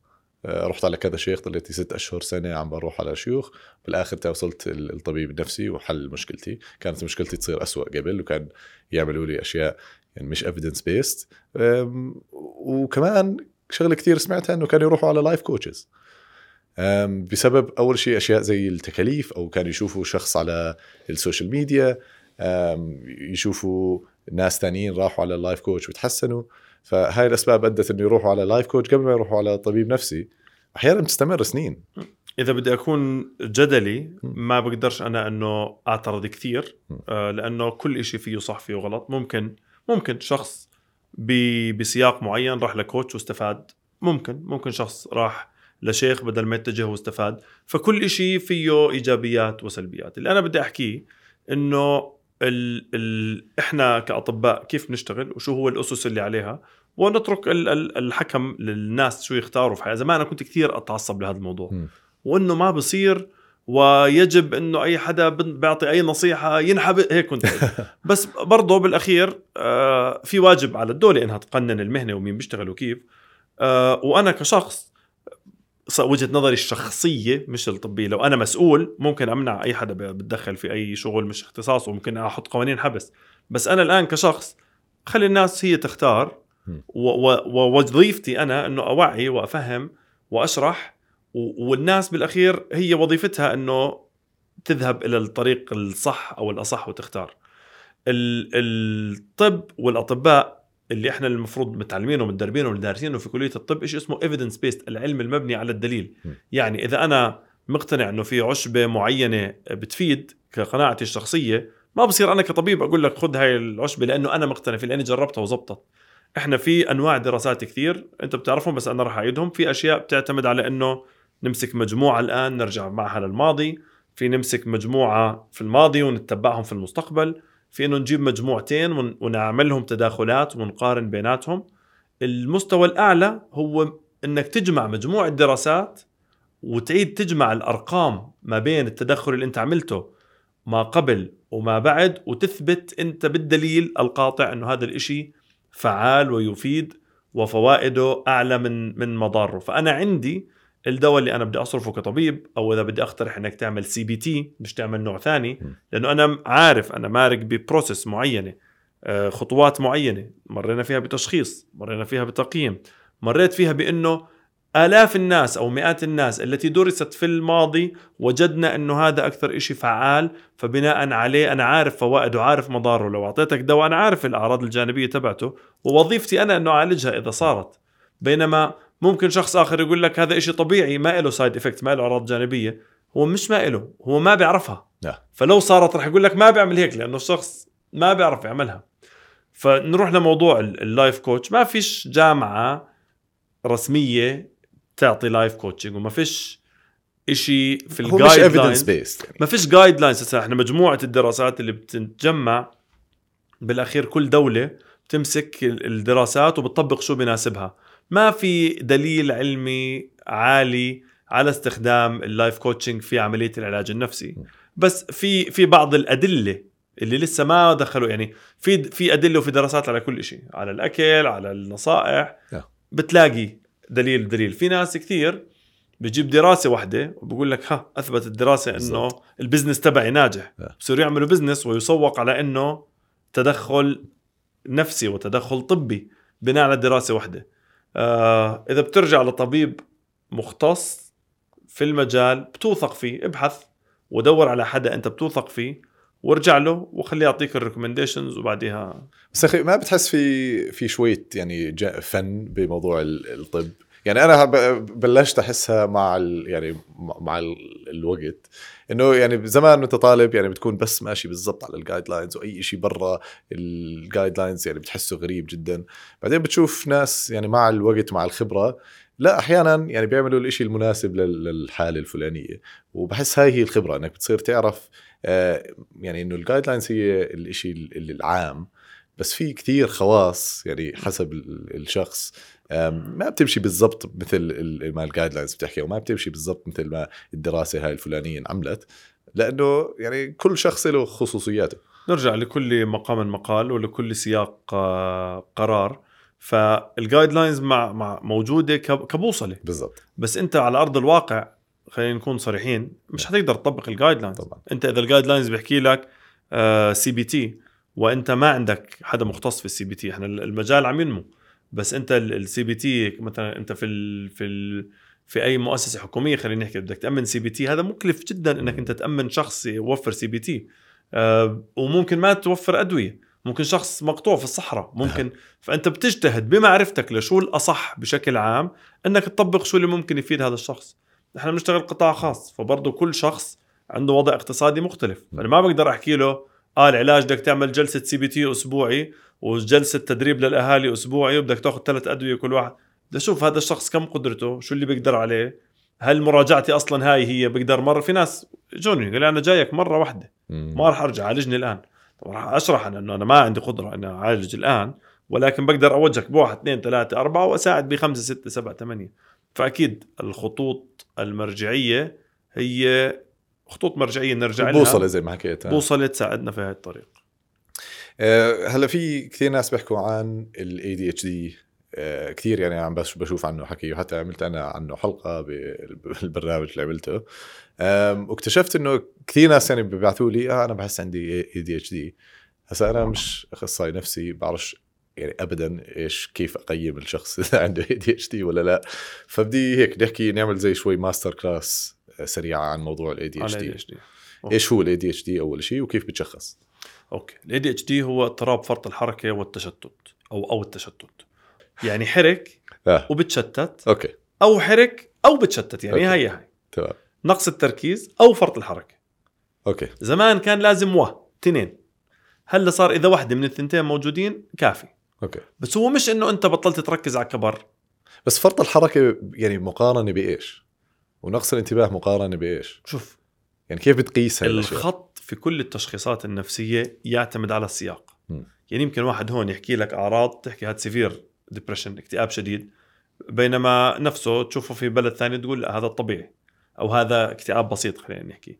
آه، رحت على كذا شيخ ضليت ست أشهر سنة عم بروح على شيوخ. بالآخر تا وصلت ال- الطبيب النفسي وحل مشكلتي. كانت مشكلتي تصير أسوأ قبل وكان يعملوا لي أشياء يعني مش evidence based وكمان شغلة كثير سمعتها إنه كانوا يروحوا على life coach ز بسبب أول شيء أشياء زي التكاليف أو كانوا يشوفوا شخص على ال social media يشوفوا ناس ثانيين راحوا على ال life coach وتحسنوا. فهاي الأسباب أدت إنه يروحوا على life coach قبل ما يروحوا على طبيب نفسي. أحيانا بتستمر سنين. إذا بدي أكون جدلي. ما بقدرش أنا إنه أعترض كثير. آه لأنه كل إشي فيه صح فيه غلط. ممكن ممكن شخص بسياق معين راح ل coach واستفاد. ممكن ممكن شخص راح لشيخ بدل ما يتجه واستفاد. فكل إشي فيه إيجابيات وسلبيات. اللي أنا بدي أحكيه إنه ال ال إحنا كأطباء كيف نشتغل وشو هو الأسس اللي عليها؟ ونترك ال ال الحكم للناس شو يختاروا في حياتهم زمان أنا كنت كثير أتعصب لهذا الموضوع. م. وإنه ما بصير ويجب إنه أي حدا بيعطي أي نصيحة ينحب هيك كنت. [laughs] بس برضه بالأخير آه، في واجب على الدولة إنها تقنن المهنة ومين بيشتغل وكيف. آه، وأنا كشخص وجهة نظري الشخصية مش الطبية. لو أنا مسؤول ممكن أمنع أي حدا بتدخل في أي شغل مش اختصاصه وممكن أحط قوانين حبس. بس أنا الآن كشخص خلي الناس هي تختار. ووظيفتي أنا إنه أوعي وأفهم وأشرح والناس بالأخير هي وظيفتها إنه تذهب إلى الطريق الصح أو الأصح وتختار. ال- الطب والأطباء اللي إحنا المفروض متعلمينه ومتدربينه ومدارسينه في كلية الطب شيء اسمه evidence based العلم المبني على الدليل. م. يعني إذا أنا مقتنع إنه في عشبة معينة بتفيد كقناعتي الشخصية ما بصير أنا كطبيب أقول لك خذ هاي العشبة لأنه أنا مقتنع فيه لاني جربتها وزبطت. إحنا في أنواع دراسات كثير أنت بتعرفهم بس أنا راح أعيدهم في أشياء بتعتمد على إنه نمسك مجموعة الآن نرجع معها للماضي في نمسك مجموعة في الماضي ونتبعهم في المستقبل. في إنه نجيب مجموعتين ون- ونعملهم تداخلات ونقارن بيناتهم. المستوى الأعلى هو إنك تجمع مجموعه دراسات وتعيد تجمع الأرقام ما بين التدخل اللي أنت عملته ما قبل وما بعد وتثبت أنت بالدليل القاطع إنه هذا الإشي فعال ويفيد وفوائده أعلى من من مضاره. فأنا عندي الدواء اللي أنا بدي أصرفه كطبيب أو إذا بدي أقترح إنك تعمل CBT مش تعمل نوع ثاني. لأنه أنا عارف أنا مارق ب process معينة آه، خطوات معينة مرينا فيها بتشخيص مرينا فيها بتقييم مريت فيها بإنه آلاف الناس أو مئات الناس التي درست في الماضي وجدنا أنه هذا أكثر إشي فعال فبناء عليه أنا عارف فوائده وعارف مضاره لو أعطيتك دواء أنا عارف الأعراض الجانبية تبعته ووظيفتي أنا أنه أعالجها إذا صارت بينما ممكن شخص آخر يقول لك هذا إشي طبيعي ما له side effect ما له أعراض جانبية. هو مش ما له هو ما بيعرفها. نعم. فلو صارت رح يقول لك ما بيعمل هيك لأنه الشخص ما بيعرف يعملها. فنروح لموضوع ال- ال life coach ما فيش جامعة رسمية تعطي life coaching وما فيش إشي في ال guide evidence lines يعني. ما فيش guidelines إحنا مجموعة الدراسات اللي بتتجمع بالأخير كل دولة بتمسك ال- الدراسات وبتطبق شو بناسبها. ما في دليل علمي عالي على استخدام ال life coaching في عملية العلاج النفسي بس في في بعض الأدلة اللي لسه ما دخلوا يعني في في أدلة وفي دراسات على كل شيء على الأكل على النصائح. بتلاقي دليل دليل في ناس كثير بجيب دراسة واحدة وبقول لك ها اثبت الدراسة إنه. ال business تبعي ناجح. بصيروا يعملوا business ويسوق على إنه تدخل نفسي وتدخل طبي بناء على دراسة واحدة آه إذا بترجع لطبيب مختص في المجال بتوثق فيه ابحث ودور على حدا أنت بتوثق فيه وارجع له وخليه يعطيك ال recommendations وبعديها. بس أخي ما بتحس في في شوية يعني فن بموضوع ال- الطب؟ يعني أنا بلشت أحسها مع ال يعني مع- مع ال- الوقت. إنه يعني زمان وأنت طالب يعني بتكون بس ماشي بالضبط على ال guidelines وأي شيء برا ال guidelines يعني بتحسه غريب جدا. بعدين بتشوف ناس يعني مع الوقت مع الخبرة لا أحيانا يعني بيعملوا الإشي المناسب لل- للحالة الفلانية. وبحس هاي هي الخبرة إنك بتصير تعرف آه، يعني إنه ال guidelines هي الإشي ال- العام. بس في كثير خواص يعني حسب ال- الشخص. ما بتمشي بالضبط مثل ما ال guidelines بتحكي وما بتمشي بالضبط مثل ما الدراسة هاي الفلانيه انعملت لأنه يعني كل شخص له خصوصياته. نرجع لكل مقام مقال ولكل سياق آه، قرار. فال guidelines مع مع موجودة كبوصلة. بالضبط. بس أنت على أرض الواقع خلينا نكون صريحين مش حتقدر تطبق ال guidelines طبعا. أنت إذا ال guidelines بيحكي لك CBT وأنت ما عندك حدا مختص في ال CBT إحنا المجال عم ينمو. بس انت ال CBT مثلا انت في ال في ال في أي مؤسسة حكومية خلينا نحكي بدك تأمن CBT هذا مكلف جدا إنك أنت تأمن شخص يوفر CBT وممكن ما توفر أدوية ممكن شخص مقطوع في الصحراء ممكن. فأنت بتجتهد بمعرفتك لشو الأصح بشكل عام إنك تطبق شو اللي ممكن يفيد هذا الشخص. نحن بنشتغل قطاع خاص فبرضه كل شخص عنده وضع اقتصادي مختلف. فأنا ما بقدر أحكي له آه العلاج بدك تعمل جلسة CBT أسبوعي وجلسة تدريب للأهالي أسبوعي وبدك تاخذ ثلاث أدوية كل واحد. بدي أشوف هذا الشخص كم قدرته شو اللي بيقدر عليه هل مراجعتي أصلا هاي هي بقدر مرة؟ في ناس جوني قال أنا جايك مرة واحدة. ما راح أرجع عالجني الآن. راح أشرح أنا إنه أنا ما عندي قدرة إني أعالج الآن ولكن بقدر أوجهك بواحد اثنين ثلاثة أربعة وأساعد بخمسة ستة سبعة ثمانية. فأكيد الخطوط المرجعية هي خطوط مرجعية نرجع لها. بوصلة زي ما حكيت. بوصلة تساعدنا في هاي الطريق. آه، هلا في كثير ناس بيحكوا عن ال ADHD كثير يعني عم بش بشوف عنه حكي وحتى عملت أنا عنه حلقة بال- بالبرنامج اللي عملته. واكتشفت إنه كثير ناس يعني بيبعثوا لي آه أنا بحس عندي ADHD هسا أنا مش أخصائي نفسي بعرفش يعني ابدا إيش كيف أقيم الشخص إذا عنده ADHD ولا لا. فبدي هيك نحكي نعمل زي شوي masterclass سريعة عن موضوع ال ADHD. إيش هو ال ADHD أول شيء وكيف بتشخص؟ okay. ال ADHD هو اضطراب فرط الحركة والتشتت أو أو التشتت. يعني حرك آه. وبتشتت. okay. أو حرك أو بتشتت يعني okay. هي هي تمام. نقص التركيز أو فرط الحركة. okay. زمان كان لازم التنتين هلا صار إذا واحدة من الثنتين موجودين كافي. okay. بس هو مش إنه أنت بطلت تركز على كبر. بس فرط الحركة يعني مقارنة بإيش؟ ونقص الانتباه مقارنة بإيش؟ شوف يعني كيف بتقيس؟ الخط في كل التشخيصات النفسية يعتمد على السياق م. يعني يمكن واحد هون يحكي لك أعراض تحكي هاد severe depression اكتئاب شديد بينما نفسه تشوفه في بلد ثاني تقول لا هذا الطبيعي أو هذا اكتئاب بسيط خلينا نحكي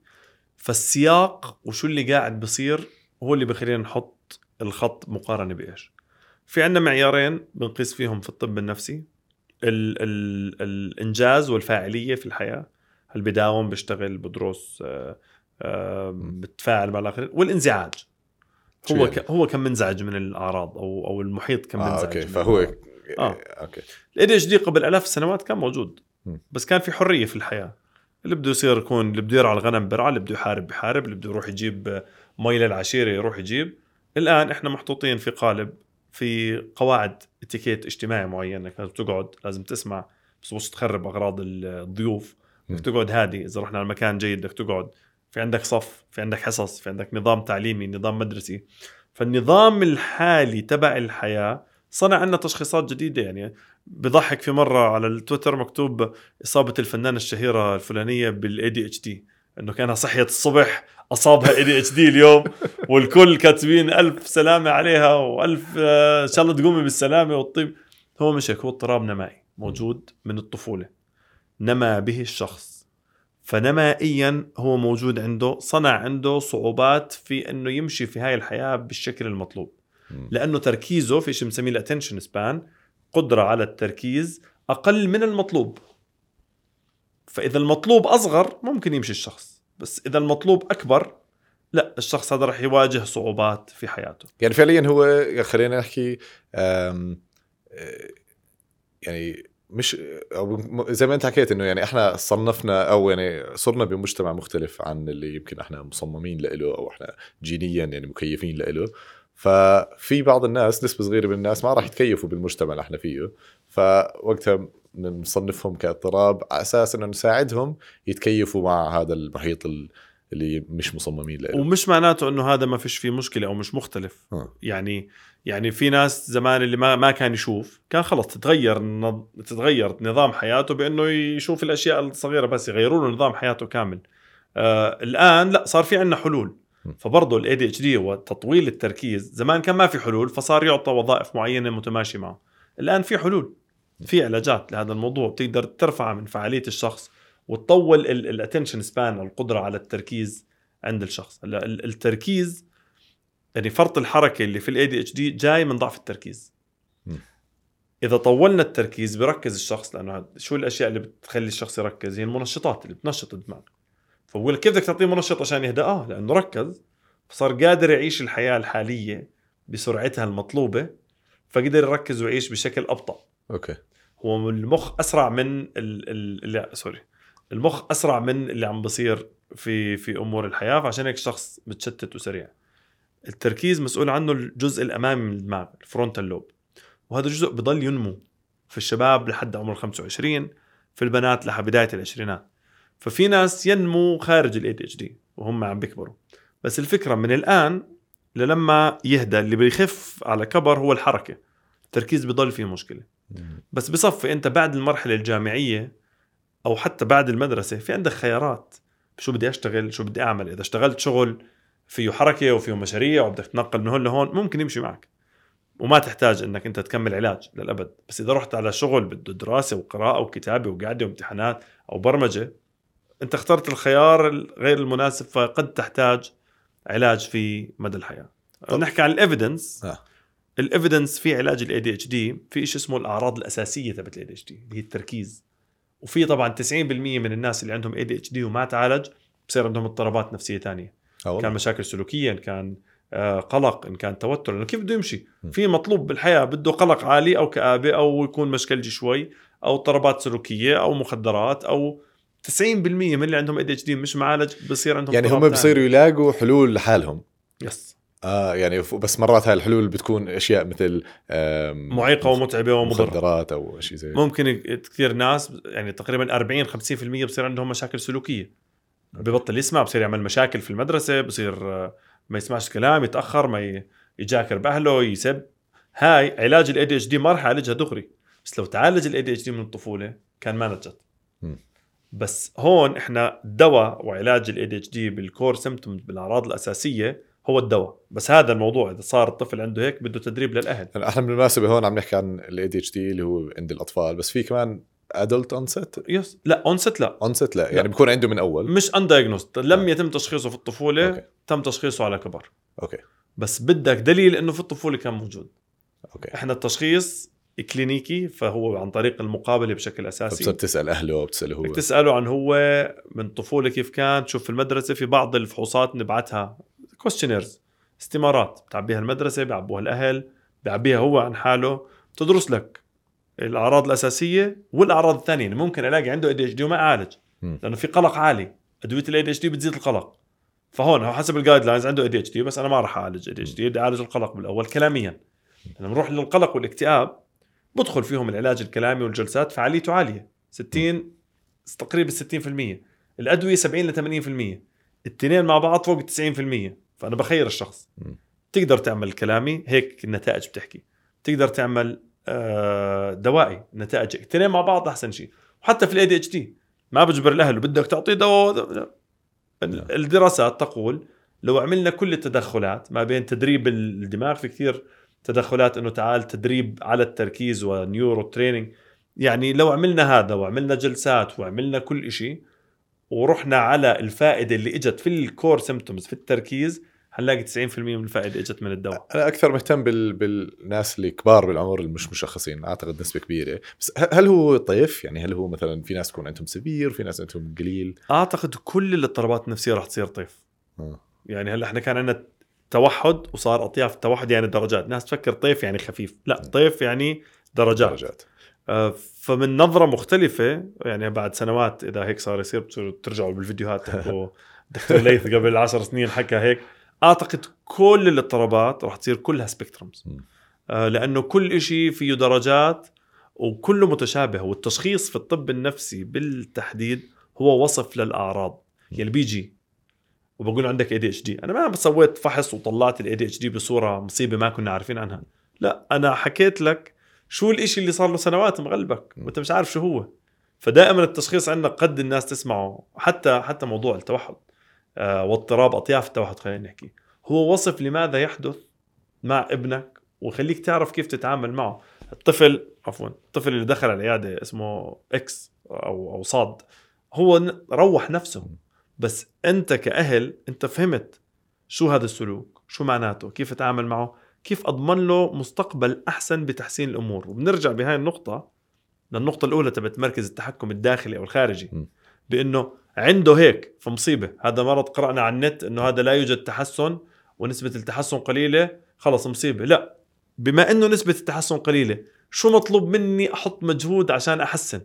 فالسياق وشو اللي قاعد بصير هو اللي بخلينا نحط الخط مقارنة بإيش في عندنا معيارين بنقيس فيهم في الطب النفسي ال ال الإنجاز والفاعلية في الحياة هل بداوم بيشتغل بدرس آه، آه، بتفاعل مع الآخرين والإنزعاج هو؟ ك... هو كم منزعج من الأعراض أو أو المحيط كم آه منزعج okay من فهو الأعراض. آه. okay ال ADHD قبل ألاف السنوات كان موجود م. بس كان في حرية في الحياة اللي بده يصير يكون اللي بده يرعى الغنم برعى اللي بده يحارب بحارب اللي بده يروح يجيب مي للعشيرة يروح يجيب الآن إحنا محطوطين في قالب في قواعد اتيكيت اجتماعي معين انك لازم تقعد لازم تسمع بس مش تخرب أغراض الضيوف. بدك تقعد هادي إذا رحنا على مكان جيد بدك تقعد. في عندك صف في عندك حصص في عندك نظام تعليمي نظام مدرسي. فالنظام الحالي تبع الحياة صنع لنا تشخيصات جديدة. يعني بضحك في مرة على التويتر مكتوب إصابة الفنانة الشهيرة الفلانية بال ADHD إنه كانها صحيت الصبح أصابها ADHD اليوم والكل كاتبين ألف سلامة عليها وألف آه، إن شاء الله تقومي بالسلامة والطيب. هو مش هيك هو اضطراب نمائي موجود من الطفولة. نما به الشخص. فنمائيا هو موجود عنده صنع عنده صعوبات في إنه يمشي في هاي الحياة بالشكل المطلوب. لأنه تركيزه في شيء بنسميه الاتنشن سبان قدرة على التركيز أقل من المطلوب. فإذا المطلوب أصغر ممكن يمشي الشخص. بس إذا المطلوب أكبر لا الشخص هذا رح يواجه صعوبات في حياته. يعني فعليا هو خلينا نحكي آه، يعني مش م- زي ما أنت حكيت إنه يعني إحنا صنفنا أو يعني صرنا بمجتمع مختلف عن اللي يمكن إحنا مصممين له أو إحنا جينيا يعني مكيفين له ففي بعض الناس نسبة صغيرة من الناس ما راح يتكيفوا بالمجتمع اللي إحنا فيه. فوقتها نصنفهم كاضطراب على أساس إنه نساعدهم يتكيفوا مع هذا المحيط ال- اللي مش مصممين له. ومش معناته إنه هذا ما فيش فيه مشكلة أو مش مختلف. آه. يعني يعني في ناس زمان اللي ما ما كان يشوف كان خلص تتغير نظ- تتغير نظام حياته بإنه يشوف الأشياء الصغيرة بس يغيروا له نظام حياته كامل. آه الآن لا صار في عندنا حلول. فبرضه ال ADHD وتطويل التركيز زمان كان ما في حلول فصار يعطى وظائف معينة متماشية معه. الآن في حلول. في علاجات لهذا الموضوع بتقدر ترفع من فعالية الشخص وتطول ال attention span القدرة على التركيز عند الشخص. هلا ال- التركيز يعني فرط الحركة اللي في ال ADHD جاي من ضعف التركيز. م. إذا طولنا التركيز بركز الشخص لأنه شو الأشياء اللي بتخلي الشخص يركز؟ هي المنشطات اللي بتنشط الدماغ. فبقول كيف بدك تعطيه منشط عشان يهدأ؟ آه لأنه ركز. فصار قادر يعيش الحياة الحالية بسرعتها المطلوبة فقدر يركز ويعيش بشكل أبطأ. okay. هو المخ أسرع من ال... ال... لا sorry. المخ أسرع من اللي عم بصير في في أمور الحياة فعشان هيك الشخص متشتت وسريع. التركيز مسؤول عنه الجزء الأمامي من الدماغ ال frontal lobe وهذا الجزء بضل ينمو في الشباب لحد عمر 25 في البنات لحد بداية العشرينات. ففي ناس ينمو خارج ال ADHD وهم عم بيكبروا. بس الفكرة من الآن للما يهدى اللي بيخف على كبر هو الحركة. التركيز بضل فيه مشكلة. بس بصفي انت بعد المرحلة الجامعية أو حتى بعد المدرسة في عندك خيارات. شو بدي أشتغل؟ شو بدي أعمل؟ إذا اشتغلت شغل فيه حركة وفيه مشاريع وبدك تنقل من هون لهون ممكن يمشي معك. وما تحتاج إنك أنت تكمل علاج للأبد. بس إذا رحت على شغل بده دراسة وقراءة وكتابة وقعده وامتحانات أو برمجة أنت اخترت الخيار غير المناسب فقد تحتاج علاج في مدى الحياة. طب. نحكي عن ال evidence آه. ال evidence في علاج ال ADHD في شيء اسمه الأعراض الأساسية تبعت ال ADHD اللي هي التركيز وفي طبعا 90% من الناس اللي عندهم ADHD وما تعالج بصير عندهم اضطرابات نفسية ثانية. كان مشاكل سلوكية إن كان آه، قلق إن كان توتر لأنه كيف بده يمشي. في مطلوب بالحياة بده قلق عالي أو كآبة أو يكون مشكلجي شوي أو اضطرابات سلوكية أو مخدرات أو 90% من اللي عندهم ADHD مش معالج بصير عندهم يعني هم بصيروا يلاقوا حلول لحالهم. yes آه يعني بس مرات هاي الحلول بتكون أشياء مثل معيقة ومتعبة ومضرة. مخدرات أو شيء زي ممكن كثير ناس يعني تقريبا 40 50% بصير عندهم مشاكل سلوكية. ببطل يسمع بصير يعمل مشاكل في المدرسة بصير آه، ما يسمعش كلام يتأخر ما يجاكر بأهله يسب. هاي علاج ال ADHD ما راح يعالجها دغري. بس لو تعالج ال ADHD من الطفولة كان ما نجت. بس هون إحنا دواء وعلاج ال ADHD بال core symptoms بالأعراض الأساسية هو الدواء. بس هذا الموضوع إذا صار الطفل عنده هيك بده تدريب للأهل. هلا إحنا بالمناسبة هون عم نحكي عن ال ADHD اللي هو عند الأطفال. بس في كمان adult onset yes. لا onset لا. onset لا. لا. يعني بكون عنده من أول؟ مش undiagnosed لم آه. يتم تشخيصه في الطفولة okay. تم تشخيصه على كبر. okay. بس بدك دليل إنه في الطفولة كان موجود. okay. إحنا التشخيص clinically فهو عن طريق المقابلة بشكل أساسي. تسأل أهله بتسأله هو؟ بدك تساله عن هو من الطفوله كيف كان تشوف في المدرسة في بعض الفحوصات نبعتها questionnaires استمارات بتعبيها المدرسة بيعبوها الأهل بيعبيها هو عن حاله بتدرس لك الأعراض الأساسية والأعراض الثانية. يعني ممكن ألاقي عنده ADHD وما أعالج. لأنه في قلق عالي. أدوية ال ADHD بتزيد القلق. فهون هو حسب ال guidelines عنده ADHD بس أنا ما راح أعالج ADHD بدي أعالج القلق بالأول كلاميا. لما نروح للقلق والاكتئاب بدخل فيهم العلاج الكلامي والجلسات فعاليته عالية. 60 تقريبا 60% الأدوية 70 ل 80% الاثنين مع بعض فوق 90% فأنا بخير الشخص. تقدر تعمل كلامي هيك النتائج بتحكي تقدر تعمل آه، دوائي نتائج الاثنين مع بعض أحسن شيء وحتى في ال ADHD ما بجبر الأهل بدك تعطيه دواء. نعم. ال- الدراسات تقول لو عملنا كل التدخلات ما بين تدريب الدماغ في كثير تدخلات إنه تعال تدريب على التركيز و neuro training يعني لو عملنا هذا وعملنا جلسات وعملنا كل شيء ورحنا على الفائدة اللي إجت في ال core symptoms في التركيز حنلاقي 90% من الفائده إجت من الدواء. أنا أكثر مهتم بال... بالناس اللي كبار بالعمر اللي مش مشخصين أعتقد نسبة كبيرة. بس هل هو طيف؟ يعني هل هو مثلا في ناس تكون عندهم severe في ناس عندهم قليل؟ أعتقد كل الاضطرابات النفسية راح تصير طيف. آه. يعني هلأ إحنا كان عندنا توحد وصار أطياف التوحد يعني درجات. ناس تفكر طيف يعني خفيف. لا طيف يعني درجات, درجات. آه، فمن نظرة مختلفة يعني بعد سنوات إذا هيك صار يصير بتصيروا ترجعوا بالفيديوهات. [laughs] دكتور ليث قبل عشر سنين حكى هيك. أعتقد كل الاضطرابات راح تصير كلها سبيكترمز. آه، لأنه كل شيء فيه درجات وكله متشابه والتشخيص في الطب النفسي بالتحديد هو وصف للأعراض. يعني بيجي وبقول عندك ADHD أنا ما سويت فحص وطلعت ال ADHD بصورة مصيبة ما كنا عارفين عنها. لا أنا حكيت لك شو الإشي اللي صار له سنوات مغلبك. وأنت مش عارف شو هو. فدائما التشخيص عندنا قد الناس تسمعه حتى حتى موضوع التوحد. واضطراب أطياف. التوحد خلينا نحكي. هو وصف لماذا يحدث مع ابنك وخليك تعرف كيف تتعامل معه. الطفل عفوا الطفل اللي دخل العيادة اسمه إكس أو أو صاد هو روح نفسه. بس أنت كأهل أنت فهمت شو هذا السلوك شو معناته كيف أتعامل معه كيف أضمن له مستقبل أحسن بتحسين الأمور. وبنرجع بهاي النقطة للنقطة الأولى تبعت مركز التحكم الداخلي أو الخارجي. بأنه عنده هيك فمصيبه هذا مرض قرأنا على النت إنه هذا لا يوجد تحسن ونسبة التحسن قليلة خلص مصيبة. لا بما إنه نسبة التحسن قليلة شو مطلوب مني أحط مجهود عشان أحسن؟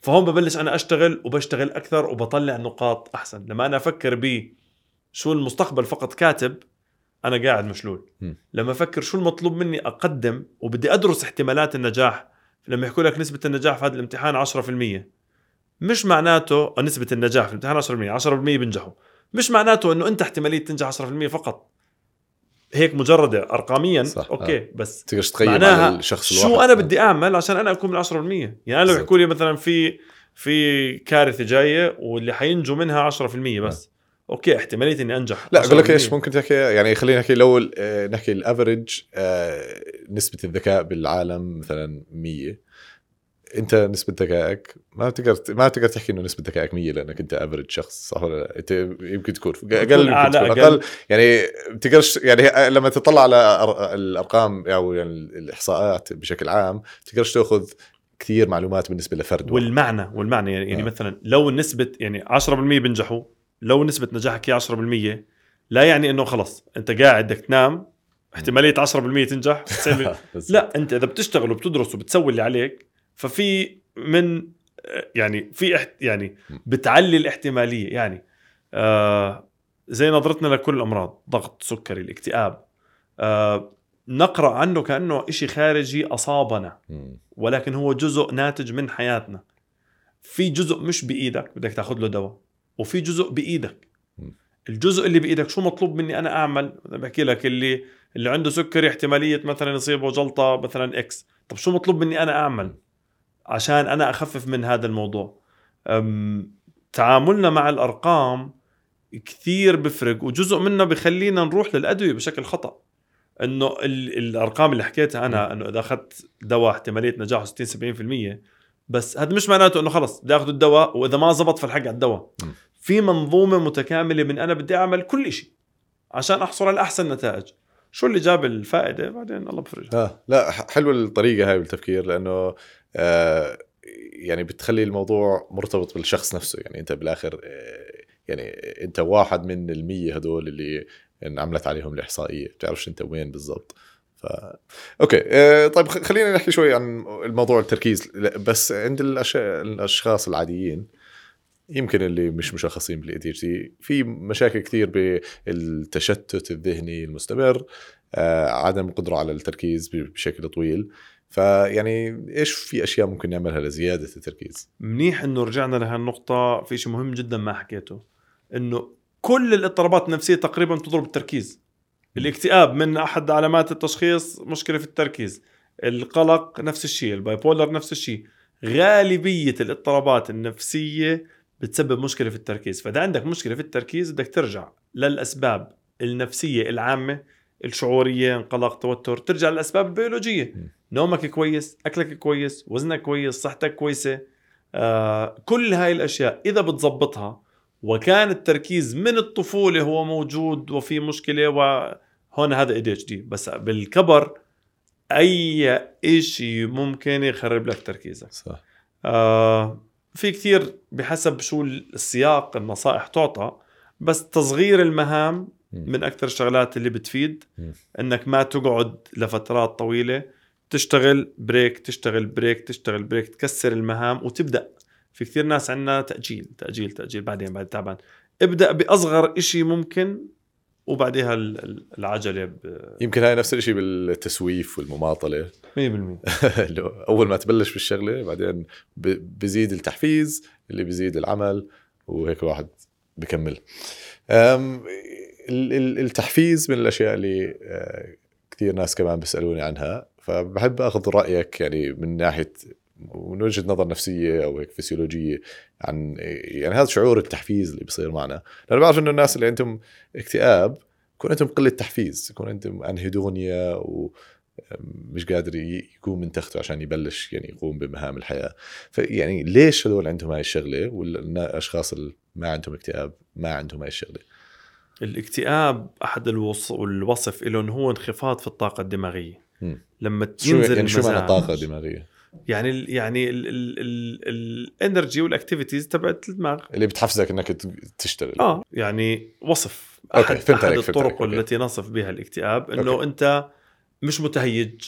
فهون ببلش أنا أشتغل وبشتغل أكثر وبطلع نقاط أحسن. لما أنا أفكر ب شو المستقبل فقط كاتب أنا قاعد مشلول. لما أفكر شو المطلوب مني أقدم وبدي أدرس احتمالات النجاح لما يحكوا لك نسبة النجاح في هذا الامتحان 10% مش معناته نسبة النجاح في الامتحان 10% 10% بينجحوا. مش معناته إنه أنت احتمالية تنجح 10% فقط. هيك مجردة ارقاميا صح، okay آه. بس تقدرش تقيم على الشخص الواحد. شو أنا بدي أعمل عشان أنا أكون من 10% يعني أنا لو. يحكوا لي مثلا في في كارثة جاية واللي حينجوا منها 10% بس. okay احتمالية إني أنجح. لا أقول لك 10%. إيش ممكن تحكي يعني خلينا نحكي لو آه، نحكي ال average آه، نسبة الذكاء بالعالم مثلا 100 انت نسبة ذكائك ما بتقدر ما بتقدر تحكي إنه نسبة ذكائك 100 لأنك أنت افرج شخص صح ولا لا؟ أنت يمكن تكون أقل يمكن تكون. أقل يعني بتقدرش يعني لما تطلع على الأرقام أو يعني الإحصاءات بشكل عام بتقدرش تأخذ كثير معلومات بالنسبة لفرد واحد. والمعنى والمعنى يعني, يعني آه. مثلا لو نسبة يعني 10% بينجحوا لو نسبة نجاحك هي 10% لا يعني إنه خلص أنت قاعد بدك تنام احتمالية 10% تنجح [laughs] 90% بس- لا أنت إذا بتشتغل وبتدرس وبتسوي اللي عليك ففي من يعني في احت يعني بتعلي الاحتمالية يعني آه زي نظرتنا لكل الأمراض ضغط سكري الاكتئاب آه نقرأ عنه كأنه إشي خارجي أصابنا. ولكن هو جزء ناتج من حياتنا. في جزء مش بإيدك بدك تاخذ له دواء وفي جزء بإيدك. الجزء اللي بإيدك شو مطلوب مني أنا أعمل؟ بحكي لك اللي اللي عنده سكري احتمالية مثلا يصيبه جلطة مثلا X طب شو مطلوب مني أنا أعمل؟ عشان أنا أخفف من هذا الموضوع. تعاملنا مع الأرقام كثير بفرق وجزء منه بخلينا نروح للأدوية بشكل خطأ. إنه ال- الأرقام اللي حكيتها أنا إنه إذا أخذت دواء احتمالية نجاحه 60 70% بس هذا مش معناته إنه خلص بدي آخذ الدواء وإذا ما زبط فالحق على الدواء. في منظومة متكاملة من أنا بدي أعمل كل شيء عشان أحصل على أحسن نتائج. شو اللي جاب الفائدة؟ بعدين الله بفرجها. آه لا حلوة الطريقة هاي بالتفكير لأنه آه يعني بتخلي الموضوع مرتبط بالشخص نفسه. يعني انت بالآخر آه يعني انت واحد من المية هدول اللي انعملت عليهم الإحصائية. بتعرفش انت وين بالضبط. ف أوكي آه طيب خلينا نحكي شوي عن الموضوع التركيز. بس عند. الأشخاص العاديين يمكن اللي مش مشخصين بال ADD في مشاكل كثير بالتشتت الذهني المستمر آه، عدم القدره على التركيز بشكل طويل. فيعني إيش في أشياء ممكن نعملها لزيادة التركيز؟ منيح إنه رجعنا لهالنقطة في شيء مهم جدا ما حكيته إنه كل الاضطرابات النفسية تقريبا بتضرب التركيز. الاكتئاب من أحد علامات التشخيص مشكلة في التركيز. القلق نفس الشيء ال bipolar نفس الشيء. غالبية الاضطرابات النفسية بتسبب مشكلة في التركيز. فإذا عندك مشكلة في التركيز بدك ترجع للأسباب النفسية العامة الشعورية قلق توتر ترجع للأسباب البيولوجية. م. نومك كويس أكلك كويس وزنك كويس صحتك كويسة. آه كل هاي الأشياء إذا بتزبطها وكان التركيز من الطفولة هو موجود وفي مشكلة وهون هذا ADHD بس بالكبر أي إشي ممكن يخرب لك تركيزك. صح. آه في كثير بحسب شو السياق النصائح تعطى بس تصغير المهام. من أكثر الشغلات اللي بتفيد. إنك ما تقعد لفترات طويلة. تشتغل break تشتغل break تشتغل break تكسر المهام وتبدأ. في كثير ناس عندنا تأجيل تأجيل تأجيل بعدين بعد تعبان. ابدأ بأصغر إشي ممكن وبعديها ال- ال- العجلة ب يمكن هاي نفس الشيء بالتسويف والمماطلة. 100% لو [laughs] أول ما تبلش بالشغلة بعدين بزيد التحفيز اللي بزيد العمل وهيك واحد بكمل. التحفيز من الأشياء اللي آه، كثير ناس كمان بيسألوني عنها. فبحب أخذ رأيك يعني من ناحية من وجهة نظر نفسية أو هيك فسيولوجية عن يعني هذا شعور التحفيز اللي بيصير معنا. لأنه بعرف إنه الناس اللي عندهم اكتئاب يكون عندهم قلة تحفيز يكون عندهم anhedonia و مش قادر يقوم من تخته عشان يبلش يعني يقوم بمهام الحياة. فيعني ليش هذول عندهم هاي الشغلة والاشخاص اللي ما عندهم اكتئاب ما عندهم هاي الشغلة؟ الاكتئاب أحد الوص... الوصف له هو انخفاض في الطاقة الدماغية. لما شو ينزل يعني شو معنى طاقة دماغية؟ يعني ال يعني ال energy وال activities تبعت الدماغ. اللي بتحفزك إنك تشتغل. آه يعني وصف. أوكي، فهمت أحد عليك، فهمت الطرق أوكي. اللي نصف بها الاكتئاب إنه okay. أنت مش متهيج.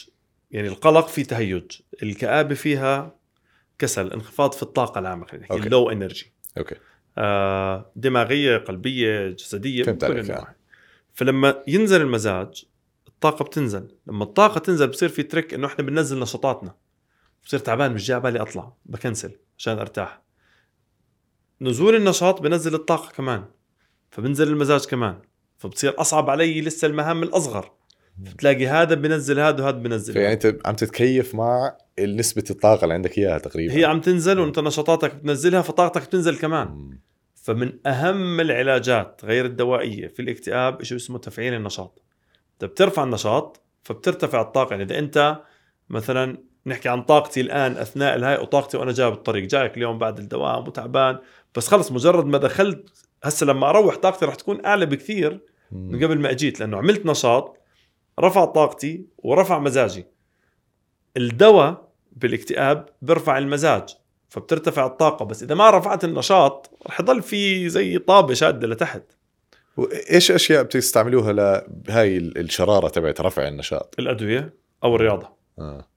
يعني القلق في تهيج. الكآبة فيها كسل انخفاض في الطاقة العامة خلينا نحكي أوكي. low energy okay. آه دماغية قلبية جسدية فهمت عليك،. فلما ينزل المزاج الطاقة بتنزل. لما الطاقة تنزل بصير في trick إنه إحنا بننزل نشاطاتنا. بصير تعبان مش جاي بالي أطلع بكنسل عشان أرتاح. نزول النشاط بنزل الطاقة كمان فبنزل المزاج كمان فبتصير أصعب علي لسه المهام الأصغر. بتلاقي هذا بنزل هذا وهذا بنزل فيعني هذا. أنت عم تتكيف مع نسبة الطاقة اللي عندك إياها تقريبا. هي عم تنزل وأنت نشاطاتك بتنزلها فطاقتك بتنزل كمان. فمن أهم العلاجات غير الدوائية في الاكتئاب شيء اسمه تفعيل النشاط. بترفع النشاط فبترتفع الطاقة. يعني إذا أنت مثلا نحكي عن طاقتي الآن أثناء الهاي وطاقتي وأنا جاي بالطريق جايك اليوم بعد الدوام وتعبان بس خلص مجرد ما دخلت هسه لما أروح طاقتي رح تكون أعلى بكثير من. قبل ما أجيت لأنه عملت نشاط رفع طاقتي ورفع مزاجي. الدواء بالاكتئاب بيرفع المزاج فبترتفع الطاقة. بس إذا ما رفعت النشاط رح يضل في زي طابة شادة لتحت. وإيش أشياء بتستعملوها لهاي ال- الشرارة تبعت رفع النشاط؟ الأدوية أو الرياضة. آه.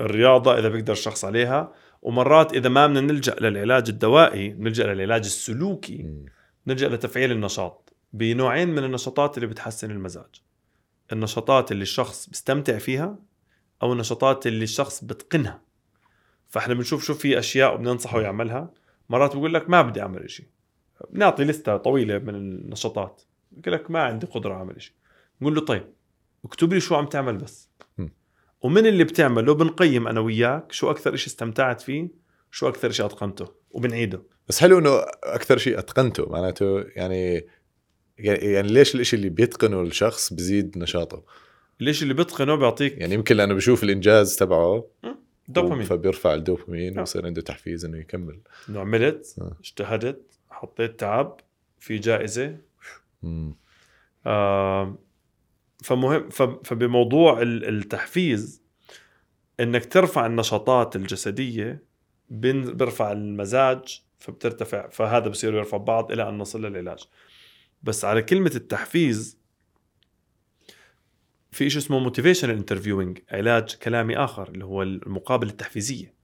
الرياضة إذا بيقدر الشخص عليها ومرات إذا ما بدنا نلجأ للعلاج الدوائي نلجأ للعلاج السلوكي. نلجأ لتفعيل النشاط. بنوعين من النشاطات اللي بتحسن المزاج. النشاطات اللي الشخص بيستمتع فيها أو النشاطات اللي الشخص بتقنها. فإحنا بنشوف شو في أشياء وبننصحه يعملها. مرات بقول لك ما بدي أعمل شيء بنعطي لستة طويلة من النشاطات. بقول لك ما عندي قدرة اعمل شيء نقول له طيب اكتب لي شو عم تعمل بس. م. ومن اللي بتعمله بنقيم أنا وياك شو أكثر شيء استمتعت فيه شو أكثر شيء أتقنته وبنعيده. بس حلو إنه أكثر شيء أتقنته معناته يعني يعني ليش الإشي اللي بيتقنه الشخص بزيد نشاطه؟ ليش اللي بيتقنه بيعطيك يعني يمكن لأنه بشوف الإنجاز تبعه دوبامين. فبيرفع الدوبامين آه. ويصير عنده تحفيز إنه يكمل. إنه عملت آه. اجتهدت حطيت تعب في جائزة. آه فمهم فبموضوع ال- التحفيز إنك ترفع النشاطات الجسدية بيرفع المزاج فبترتفع فهذا بصير يرفع بعض إلى أن نصل للعلاج. بس على كلمة التحفيز في شيء اسمه motivational interviewing علاج كلامي آخر اللي هو المقابلة التحفيزية.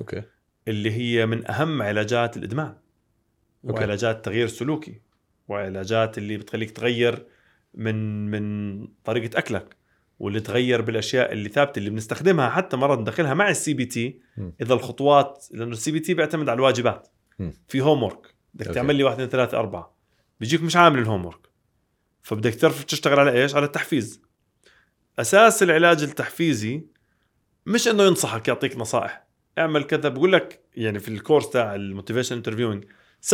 okay. اللي هي من أهم علاجات الإدمان. okay. وعلاجات تغيير سلوكي وعلاجات اللي بتخليك تغير من من طريقة أكلك واللي تغير بالأشياء اللي ثابتة اللي بنستخدمها حتى مره ندخلها مع ال CBT. إذا الخطوات لأنه ال CBT بيعتمد على الواجبات مم. في homework بدك. تعمل لي واحد اثنين ثلاثة أربعة بيجيك مش عامل ال homework فبدك تعرف تشتغل على إيش؟ على التحفيز أساس العلاج التحفيزي مش إنه ينصحك يعطيك نصائح اعمل كذا بقول لك يعني في الكورس تاع ال motivation interviewing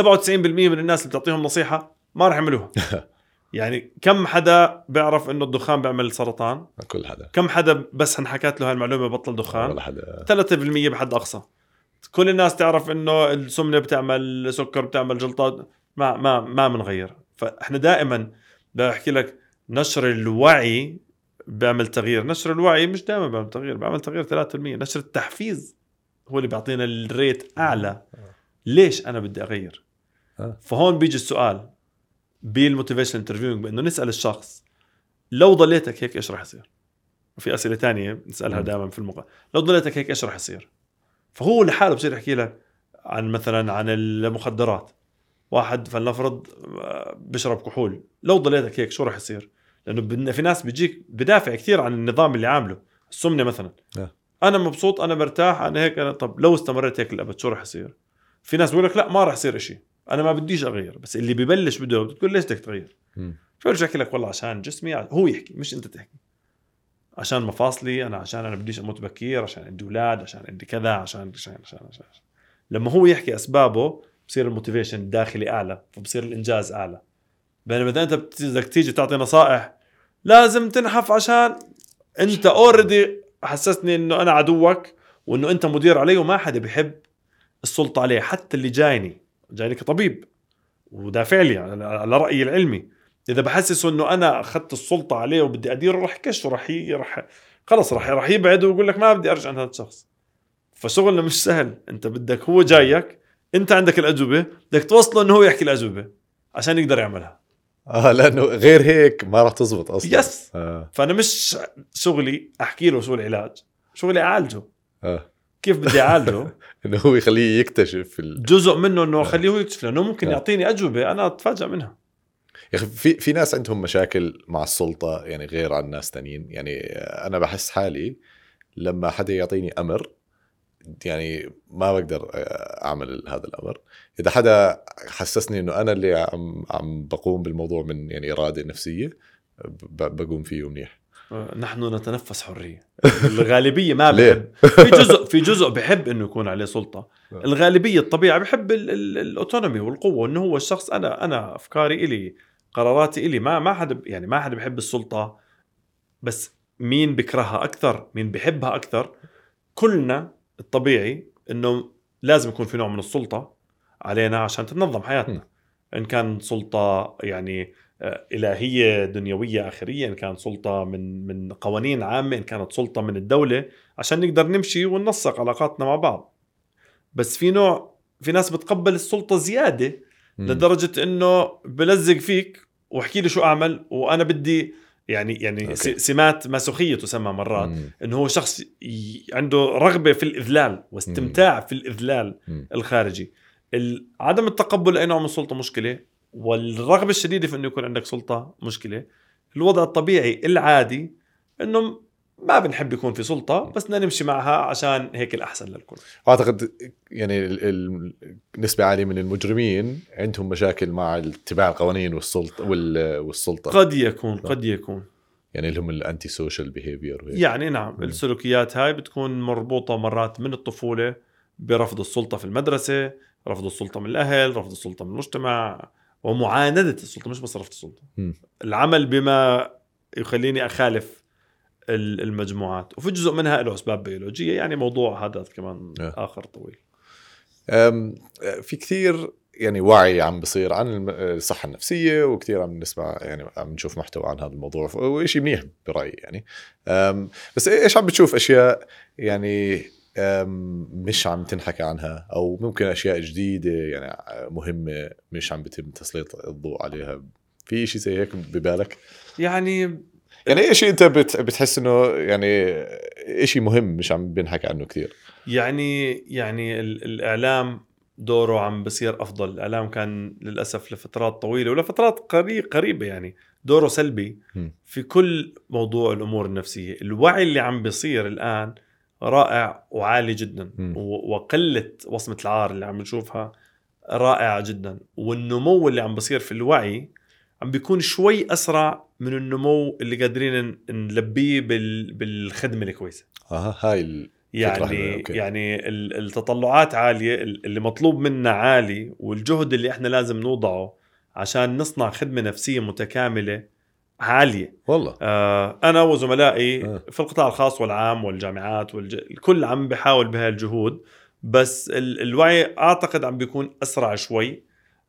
97% من الناس اللي بتعطيهم نصيحة ما راح يعملوها. [laughs] يعني كم حدا بيعرف إنه الدخان بيعمل سرطان؟ كل حدا. كم حدا بس انحكت له هاي المعلومة بطل دخان؟ ولا حدا. 3% بحد أقصى. كل الناس تعرف إنه السمنة بتعمل سكر بتعمل جلطات. ما ما ما بنغير فإحنا دائما بحكي لك نشر الوعي بيعمل تغيير. نشر الوعي مش دائما بيعمل تغيير بيعمل تغيير 3% نشر التحفيز هو اللي بيعطينا ال rate أعلى. ليش أنا بدي أغير؟ آه. فهون بيجي السؤال بال motivation interviewing بأنه نسأل الشخص لو ضليتك هيك إيش راح يصير؟ وفي أسئلة تانية نسألها مم. دائما في المقابله لو ضليتك هيك إيش راح يصير؟ فهو لحاله بصير يحكي لك عن مثلا عن المخدرات. واحد فلنفرض آه، بيشرب كحول. لو ضليتك هيك شو راح يصير؟ لأنه في ناس بيجيك بدافع كثير عن النظام اللي عامله. السمنة مثلا. آه. أنا مبسوط أنا مرتاح أنا هيك أنا طب لو استمريت هيك للأبد شو راح يصير؟ في ناس بيقول لك لا ما راح يصير إشي. أنا ما بديش أغير بس اللي ببلش بده بتقول ليش بدك تغير. فبرجع يحكي لك والله عشان جسمي هو يحكي مش أنت تحكي. عشان مفاصلي أنا عشان أنا بديش أموت بكير عشان عندي أولاد عشان عندي كذا عشان عشان عشان, عشان. لما هو يحكي أسبابه بصير ال motivation الداخلي أعلى فبصير الإنجاز أعلى. بينما إذا أنت بدك تيجي تعطي نصائح لازم تنحف عشان أنت already حسسني إنه أنا عدوك وإنه أنت مدير علي وما حدا بيحب. السلطة عليه حتى اللي جايني جايني كطبيب ودافع لي على رأيي العلمي. إذا بحسسه إنه أنا أخذت السلطة عليه وبدي أديره رح كش رح ي... رح خلص رح رح يبعد ويقول لك ما بدي أرجع عند هذا الشخص. فشغلنا مش سهل. أنت بدك هو جايك أنت عندك الأجوبة بدك توصله إنه هو يحكي الأجوبة عشان يقدر يعملها. آه لأنه غير هيك ما راح تزبط أصلا. يس. آه. فأنا مش شغلي أحكي له شو العلاج شغلي أعالجه. آه. كيف بدي أعالجه؟ [laughs] إنه هو يخليه يكتشف ال... جزء منه إنه خليه هو يكتشف لأنه ممكن آه. يعطيني أجوبة أنا اتفاجئ منها. يا أخي في في ناس عندهم مشاكل مع السلطة يعني غير عن ناس تانيين. يعني أنا بحس حالي لما حدا يعطيني أمر يعني ما بقدر أعمل هذا الأمر. إذا حدا حسسني إنه أنا اللي عم عم بقوم بالموضوع من يعني إرادة نفسية بقوم فيه منيح. آه، نحن نتنفس حرية. [laughs] الغالبية ما؟ بحب. في جزء في جزء بحب إنه يكون عليه سلطة. آه. الغالبية الطبيعة بحب ال- ال- الأوتونومي والقوة إنه هو الشخص أنا أنا أفكاري إلي قراراتي إلي ما ما حدا يعني ما حدا بحب السلطة بس مين بكرهها أكثر مين بحبها أكثر؟ كلنا الطبيعي إنه لازم يكون في نوع من السلطة علينا عشان تتنظم حياتنا. إن كان سلطة يعني إلهية دنيوية آخرية إن كانت سلطة من من قوانين عامة إن كانت سلطة من الدولة عشان نقدر نمشي وننسق علاقاتنا مع بعض بس في نوع في ناس بتقبل السلطة زيادة مم. لدرجة إنه بلزق فيك واحكي لي شو أعمل وأنا بدي يعني يعني أوكي. سمات ماسوخيه تسمى مرات مم. إنه هو شخص عنده رغبة في الإذلال واستمتاع في الإذلال مم. الخارجي ال- عدم التقبل لاي نوع من السلطة مشكلة والرغبة الشديدة في إنه يكون عندك سلطة مشكلة. الوضع الطبيعي العادي إنه ما بنحب يكون في سلطة بس بدنا نمشي معها عشان هيك الأحسن للكل. أعتقد يعني نسبه عالية من المجرمين عندهم مشاكل مع اتباع القوانين والسلطه وال- والسلطة. قد يكون قد يكون. يعني اللي هم ال antisocial behavior يعني نعم مم. السلوكيات هاي بتكون مربوطة مرات من الطفولة برفض السلطة في المدرسة رفض السلطة من الأهل رفض السلطة من المجتمع. ومعاندة السلطة مش رفض السلطة مم. العمل بما يخليني أخالف ال- المجموعات وفي جزء منها له أسباب بيولوجية يعني موضوع هذا كمان آه. آخر طويل أم، في كثير يعني وعي عم بصير عن الم- الصحة النفسية وكثير عم نسمع يعني عم نشوف محتوى عن هذا الموضوع وشيء منيح برأيي يعني بس إيش عم بتشوف أشياء يعني مش عم تنحكى عنها أو ممكن أشياء جديدة يعني مهمة مش عم بيتم تسليط الضوء عليها. في شيء زي هيك ببالك؟ يعني يعني إيش شيء أنت بت- بتحس إنه يعني شيء مهم مش عم بنحكى عنه كثير يعني يعني ال- الإعلام دوره عم بصير أفضل. الإعلام كان للأسف لفترات طويلة ولفترات قري- قريبة يعني. دوره سلبي. في كل موضوع الأمور النفسية، الوعي اللي عم بيصير الآن رائع وعالي جدا وقلة وصمة العار اللي عم نشوفها رائعة جدا، والنمو اللي عم بيصير في الوعي عم بيكون شوي أسرع من النمو اللي قادرين نلبيه بال- بالخدمة الكويسة. آه هاي ال... يعني أوكي. يعني ال- التطلعات عالية ال- اللي مطلوب منا عالي والجهد اللي إحنا لازم نوضعه عشان نصنع خدمة نفسية متكاملة عالية والله آه، أنا وزملائي آه. في القطاع الخاص والعام والجامعات والج... الكل عم بحاول بهاي الجهود بس ال... الوعي أعتقد عم بيكون أسرع شوي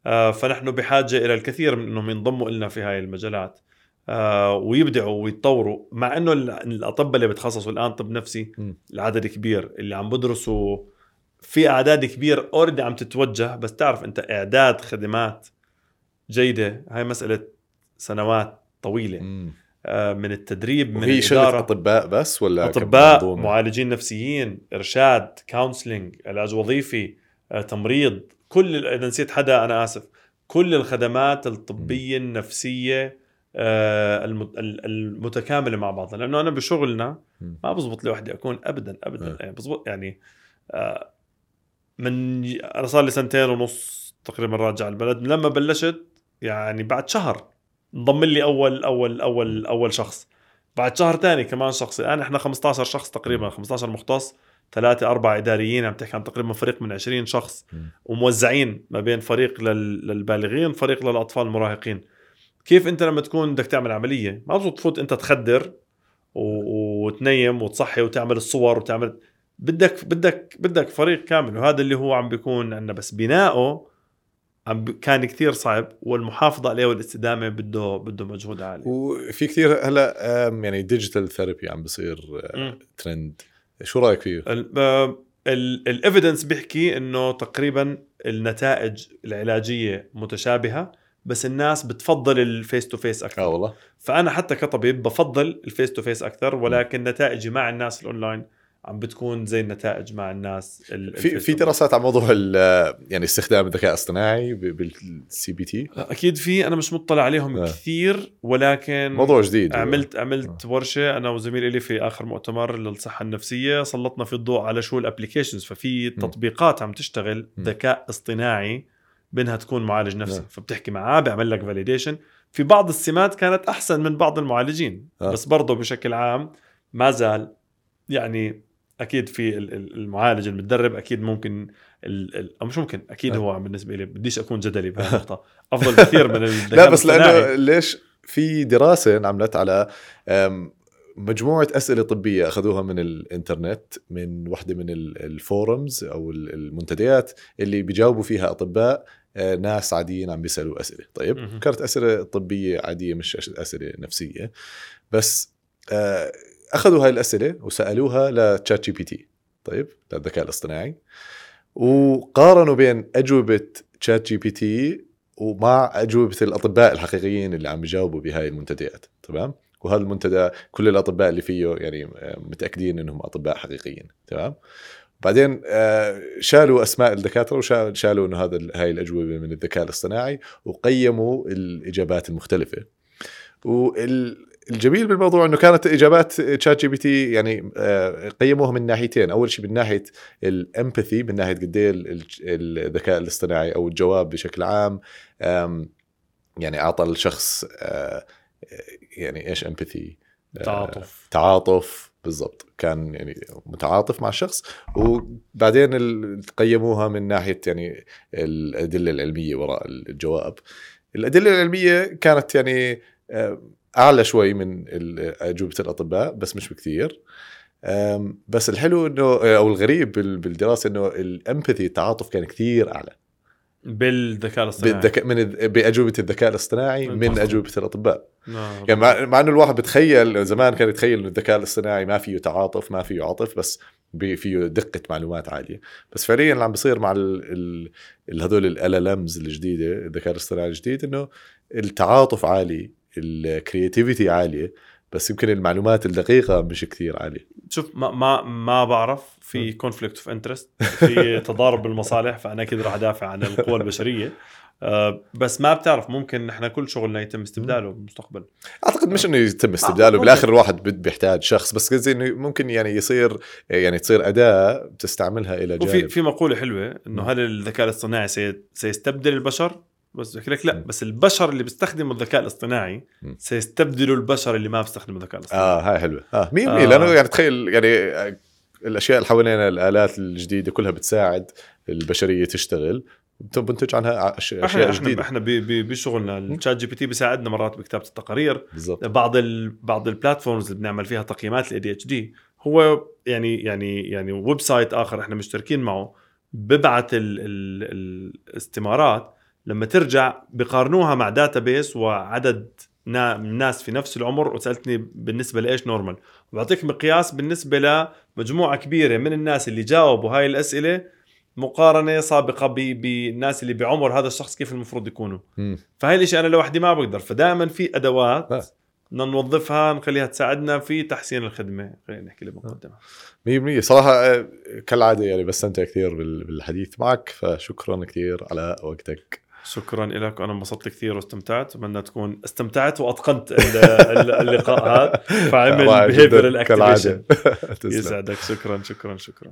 آه، فنحن بحاجة إلى الكثير من إنهم ينضموا لنا في هاي المجالات آه، ويبدعوا ويتطوروا مع إنه ال- الاطباء اللي بتخصصوا الآن طب نفسي م. العدد كبير اللي عم بدرسوا في أعداد كبير already عم تتوجه بس تعرف أنت إعداد خدمات جيدة هاي مسألة سنوات طويلة مم. آه، من التدريب من وهي شغله أطباء بس ولا أطباء؟ معالجين نفسيين إرشاد counseling علاج وظيفي آه، تمريض كل إذا نسيت حدا أنا آسف كل الخدمات الطبية النفسية آه، الم- ال- المتكاملة مع بعضها لأنه أنا بشغلنا. ما بزبط لوحدي أكون ابدا ابدا آه. يعني بزبط يعني من أنا صار لي سنتين ونص تقريبا راجع البلد لما بلشت يعني بعد شهر انضم لي اول اول اول أول شخص. بعد شهر تاني كمان شخص. الآن إحنا 15 شخص تقريبا 15 مختص ثلاثة أربعة إداريين عم تحكي عن تقريبا فريق من 20 شخص. وموزعين ما بين فريق لل- للبالغين فريق للأطفال المراهقين. كيف أنت لما تكون بدك تعمل عملية؟ ما بزبط تفوت أنت تخدر وتنيم وتصحي وتعمل الصور وتعمل بدك بدك بدك فريق كامل. وهذا اللي هو عم بيكون عندنا. بس بنائه كان كثير صعب والمحافظة عليه والاستدامة بده بده مجهود عالي. وفي كثير هلا يعني digital therapy عم بصير آه،. ترند شو رأيك فيه؟ ال evidence بيحكي إنه تقريبا النتائج العلاجية متشابهة بس الناس بتفضل ال face to face أكثر. آه والله. فأنا حتى كطبيب بفضل ال face to face أكثر ولكن نتائجي مع الناس الاونلاين عم بتكون زي النتائج مع الناس ال- في في. دراسات على موضوع يعني استخدام الذكاء الاصطناعي بال CBT أكيد في أنا مش مطلع عليهم آه. كثير ولكن موضوع جديد عملت عملت ورشة أنا وزميل لي في آخر مؤتمر للصحة النفسية سلطنا في الضوء على شو ال applications ففي تطبيقات عم تشتغل. ذكاء اصطناعي بينها تكون معالج نفسي نعم. فبتحكي معاه بيعمل لك validation في بعض السمات كانت أحسن من بعض المعالجين آه. بس برضه بشكل عام ما زال يعني أكيد في ال- ال- المعالج المتدرب أكيد ممكن أو مش ممكن أكيد آه. هو بالنسبة لي بديش أكون جدلي [laughs] بهالنقطه أفضل كثير من [laughs] لا بس. لأنه ليش في دراسة انعملت على أم، مجموعة أسئلة طبية أخذوها من الإنترنت من واحدة من ال- ال forums أو ال- المنتديات اللي بيجاوبوا فيها أطباء آه، ناس عاديين عم بيسألوا أسئلة طيب. كانت أسئلة طبية عادية مش أسئلة نفسية بس آه، أخذوا هاي الأسئلة وسألوها ل ChatGPT طيب للذكاء الاصطناعي. وقارنوا بين أجوبة ChatGPT ومع أجوبة الأطباء الحقيقيين اللي عم بيجاوبوا بهاي المنتديات. تمام؟ وهذا المنتدى كل الأطباء اللي فيه يعني آه، متأكدين إنهم أطباء حقيقيين. تمام؟ بعدين آه، شالوا أسماء الدكاترة وشالوا إنه هذا هاي الأجوبة من الذكاء الاصطناعي وقيموا الإجابات المختلفة. والجميل بالموضوع إنه كانت إجابات ChatGPT يعني آه، قيموها من ناحيتين. أول شيء من ناحية ال empathy من ناحية قد إيه ال- ال- الذكاء الاصطناعي أو الجواب بشكل عام يعني أعطى الشخص آه، يعني إيش empathy تعاطف. تعاطف بالضبط. كان يعني متعاطف مع الشخص. وبعدين قيموها من ناحية يعني الأدلة العلمية وراء الجواب. الأدلة العلمية كانت يعني آه، اعلى شوي من اجوبه الاطباء بس مش بكثير بس الحلو انه أو الغريب بال- بالدراسه انه الامباثي التعاطف كان كثير اعلى بالذكاء الاصطناعي بالذكاء من باجوبه الذكاء الاصطناعي من. اجوبه الاطباء نعم. يعني مع, مع انه الواحد بتخيل زمان كان يتخيل انه الذكاء الاصطناعي ما فيه تعاطف ما فيه عطف بس فيه دقه معلومات عاليه بس فعليا اللي عم بيصير مع ال ال هذول ال الجديده الذكاء الاصطناعي الجديد انه التعاطف عالي ال creativity عالية بس يمكن المعلومات الدقيقة مش كثير عالية. شوف ما ما ما بعرف. في conflict of interest في تضارب بالمصالح فأنا أكيد راح أدافع عن القوى البشرية. آه، بس ما بتعرف ممكن نحن كل شغلنا يتم استبداله بالمستقبل. أعتقد مش إنه يتم استبداله ممكن. بالآخر الواحد بيحتاج شخص بس قصدي إنه ممكن يعني يصير يعني تصير أداة بتستعملها إلى وفي جانب. في مقولة حلوة إنه. هل الذكاء الاصطناعي سي- سيستبدل البشر؟ بس بحكي لك لا. بس البشر اللي بيستخدموا الذكاء الاصطناعي. سيستبدلوا البشر اللي ما بيستخدموا الذكاء الاصطناعي. آه هاي حلوة. آه 100% آه. لأنه يعني تخيل يعني آه، الأشياء اللي حوالينا الآلات الجديدة كلها بتساعد البشرية تشتغل. بتنتج عنها أش- أشياء إحنا جديدة. إحنا بشغلنا ال ChatGPT بيساعدنا مرات بكتابة التقارير. بالضبط. بعض ال... بعض ال platforms اللي بنعمل فيها تقييمات ال ADHD هو يعني يعني يعني website آخر إحنا مشتركين معه ببعث ال... ال... الاستمارات لما ترجع بقارنوها مع database وعدد نا... ناس في نفس العمر وسألتني بالنسبة لإيش normal وبعطيك مقياس بالنسبة لمجموعة كبيرة من الناس اللي جاوبوا هاي الأسئلة مقارنة سابقة. بالناس اللي بعمر هذا الشخص كيف المفروض يكونوا. فهي الإشي أنا لوحدي ما بقدر. فدائما في أدوات آه. بدنا نوظفها نخليها تساعدنا في تحسين الخدمة. خلينا نحكي بالمقدمه 100% صراحة آه، كالعادة يعني بستمتع كثير بال- بالحديث معك فشكرا كثير على وقتك. شكرا لك وأنا انبسطت كثير واستمتعت. أتمنى تكون استمتعت وأتقنت ال- [laughs] ال- اللقاء هذا. فعمل كالعادة. [laughs] تسلم. يسعدك. شكرا شكرا شكرا.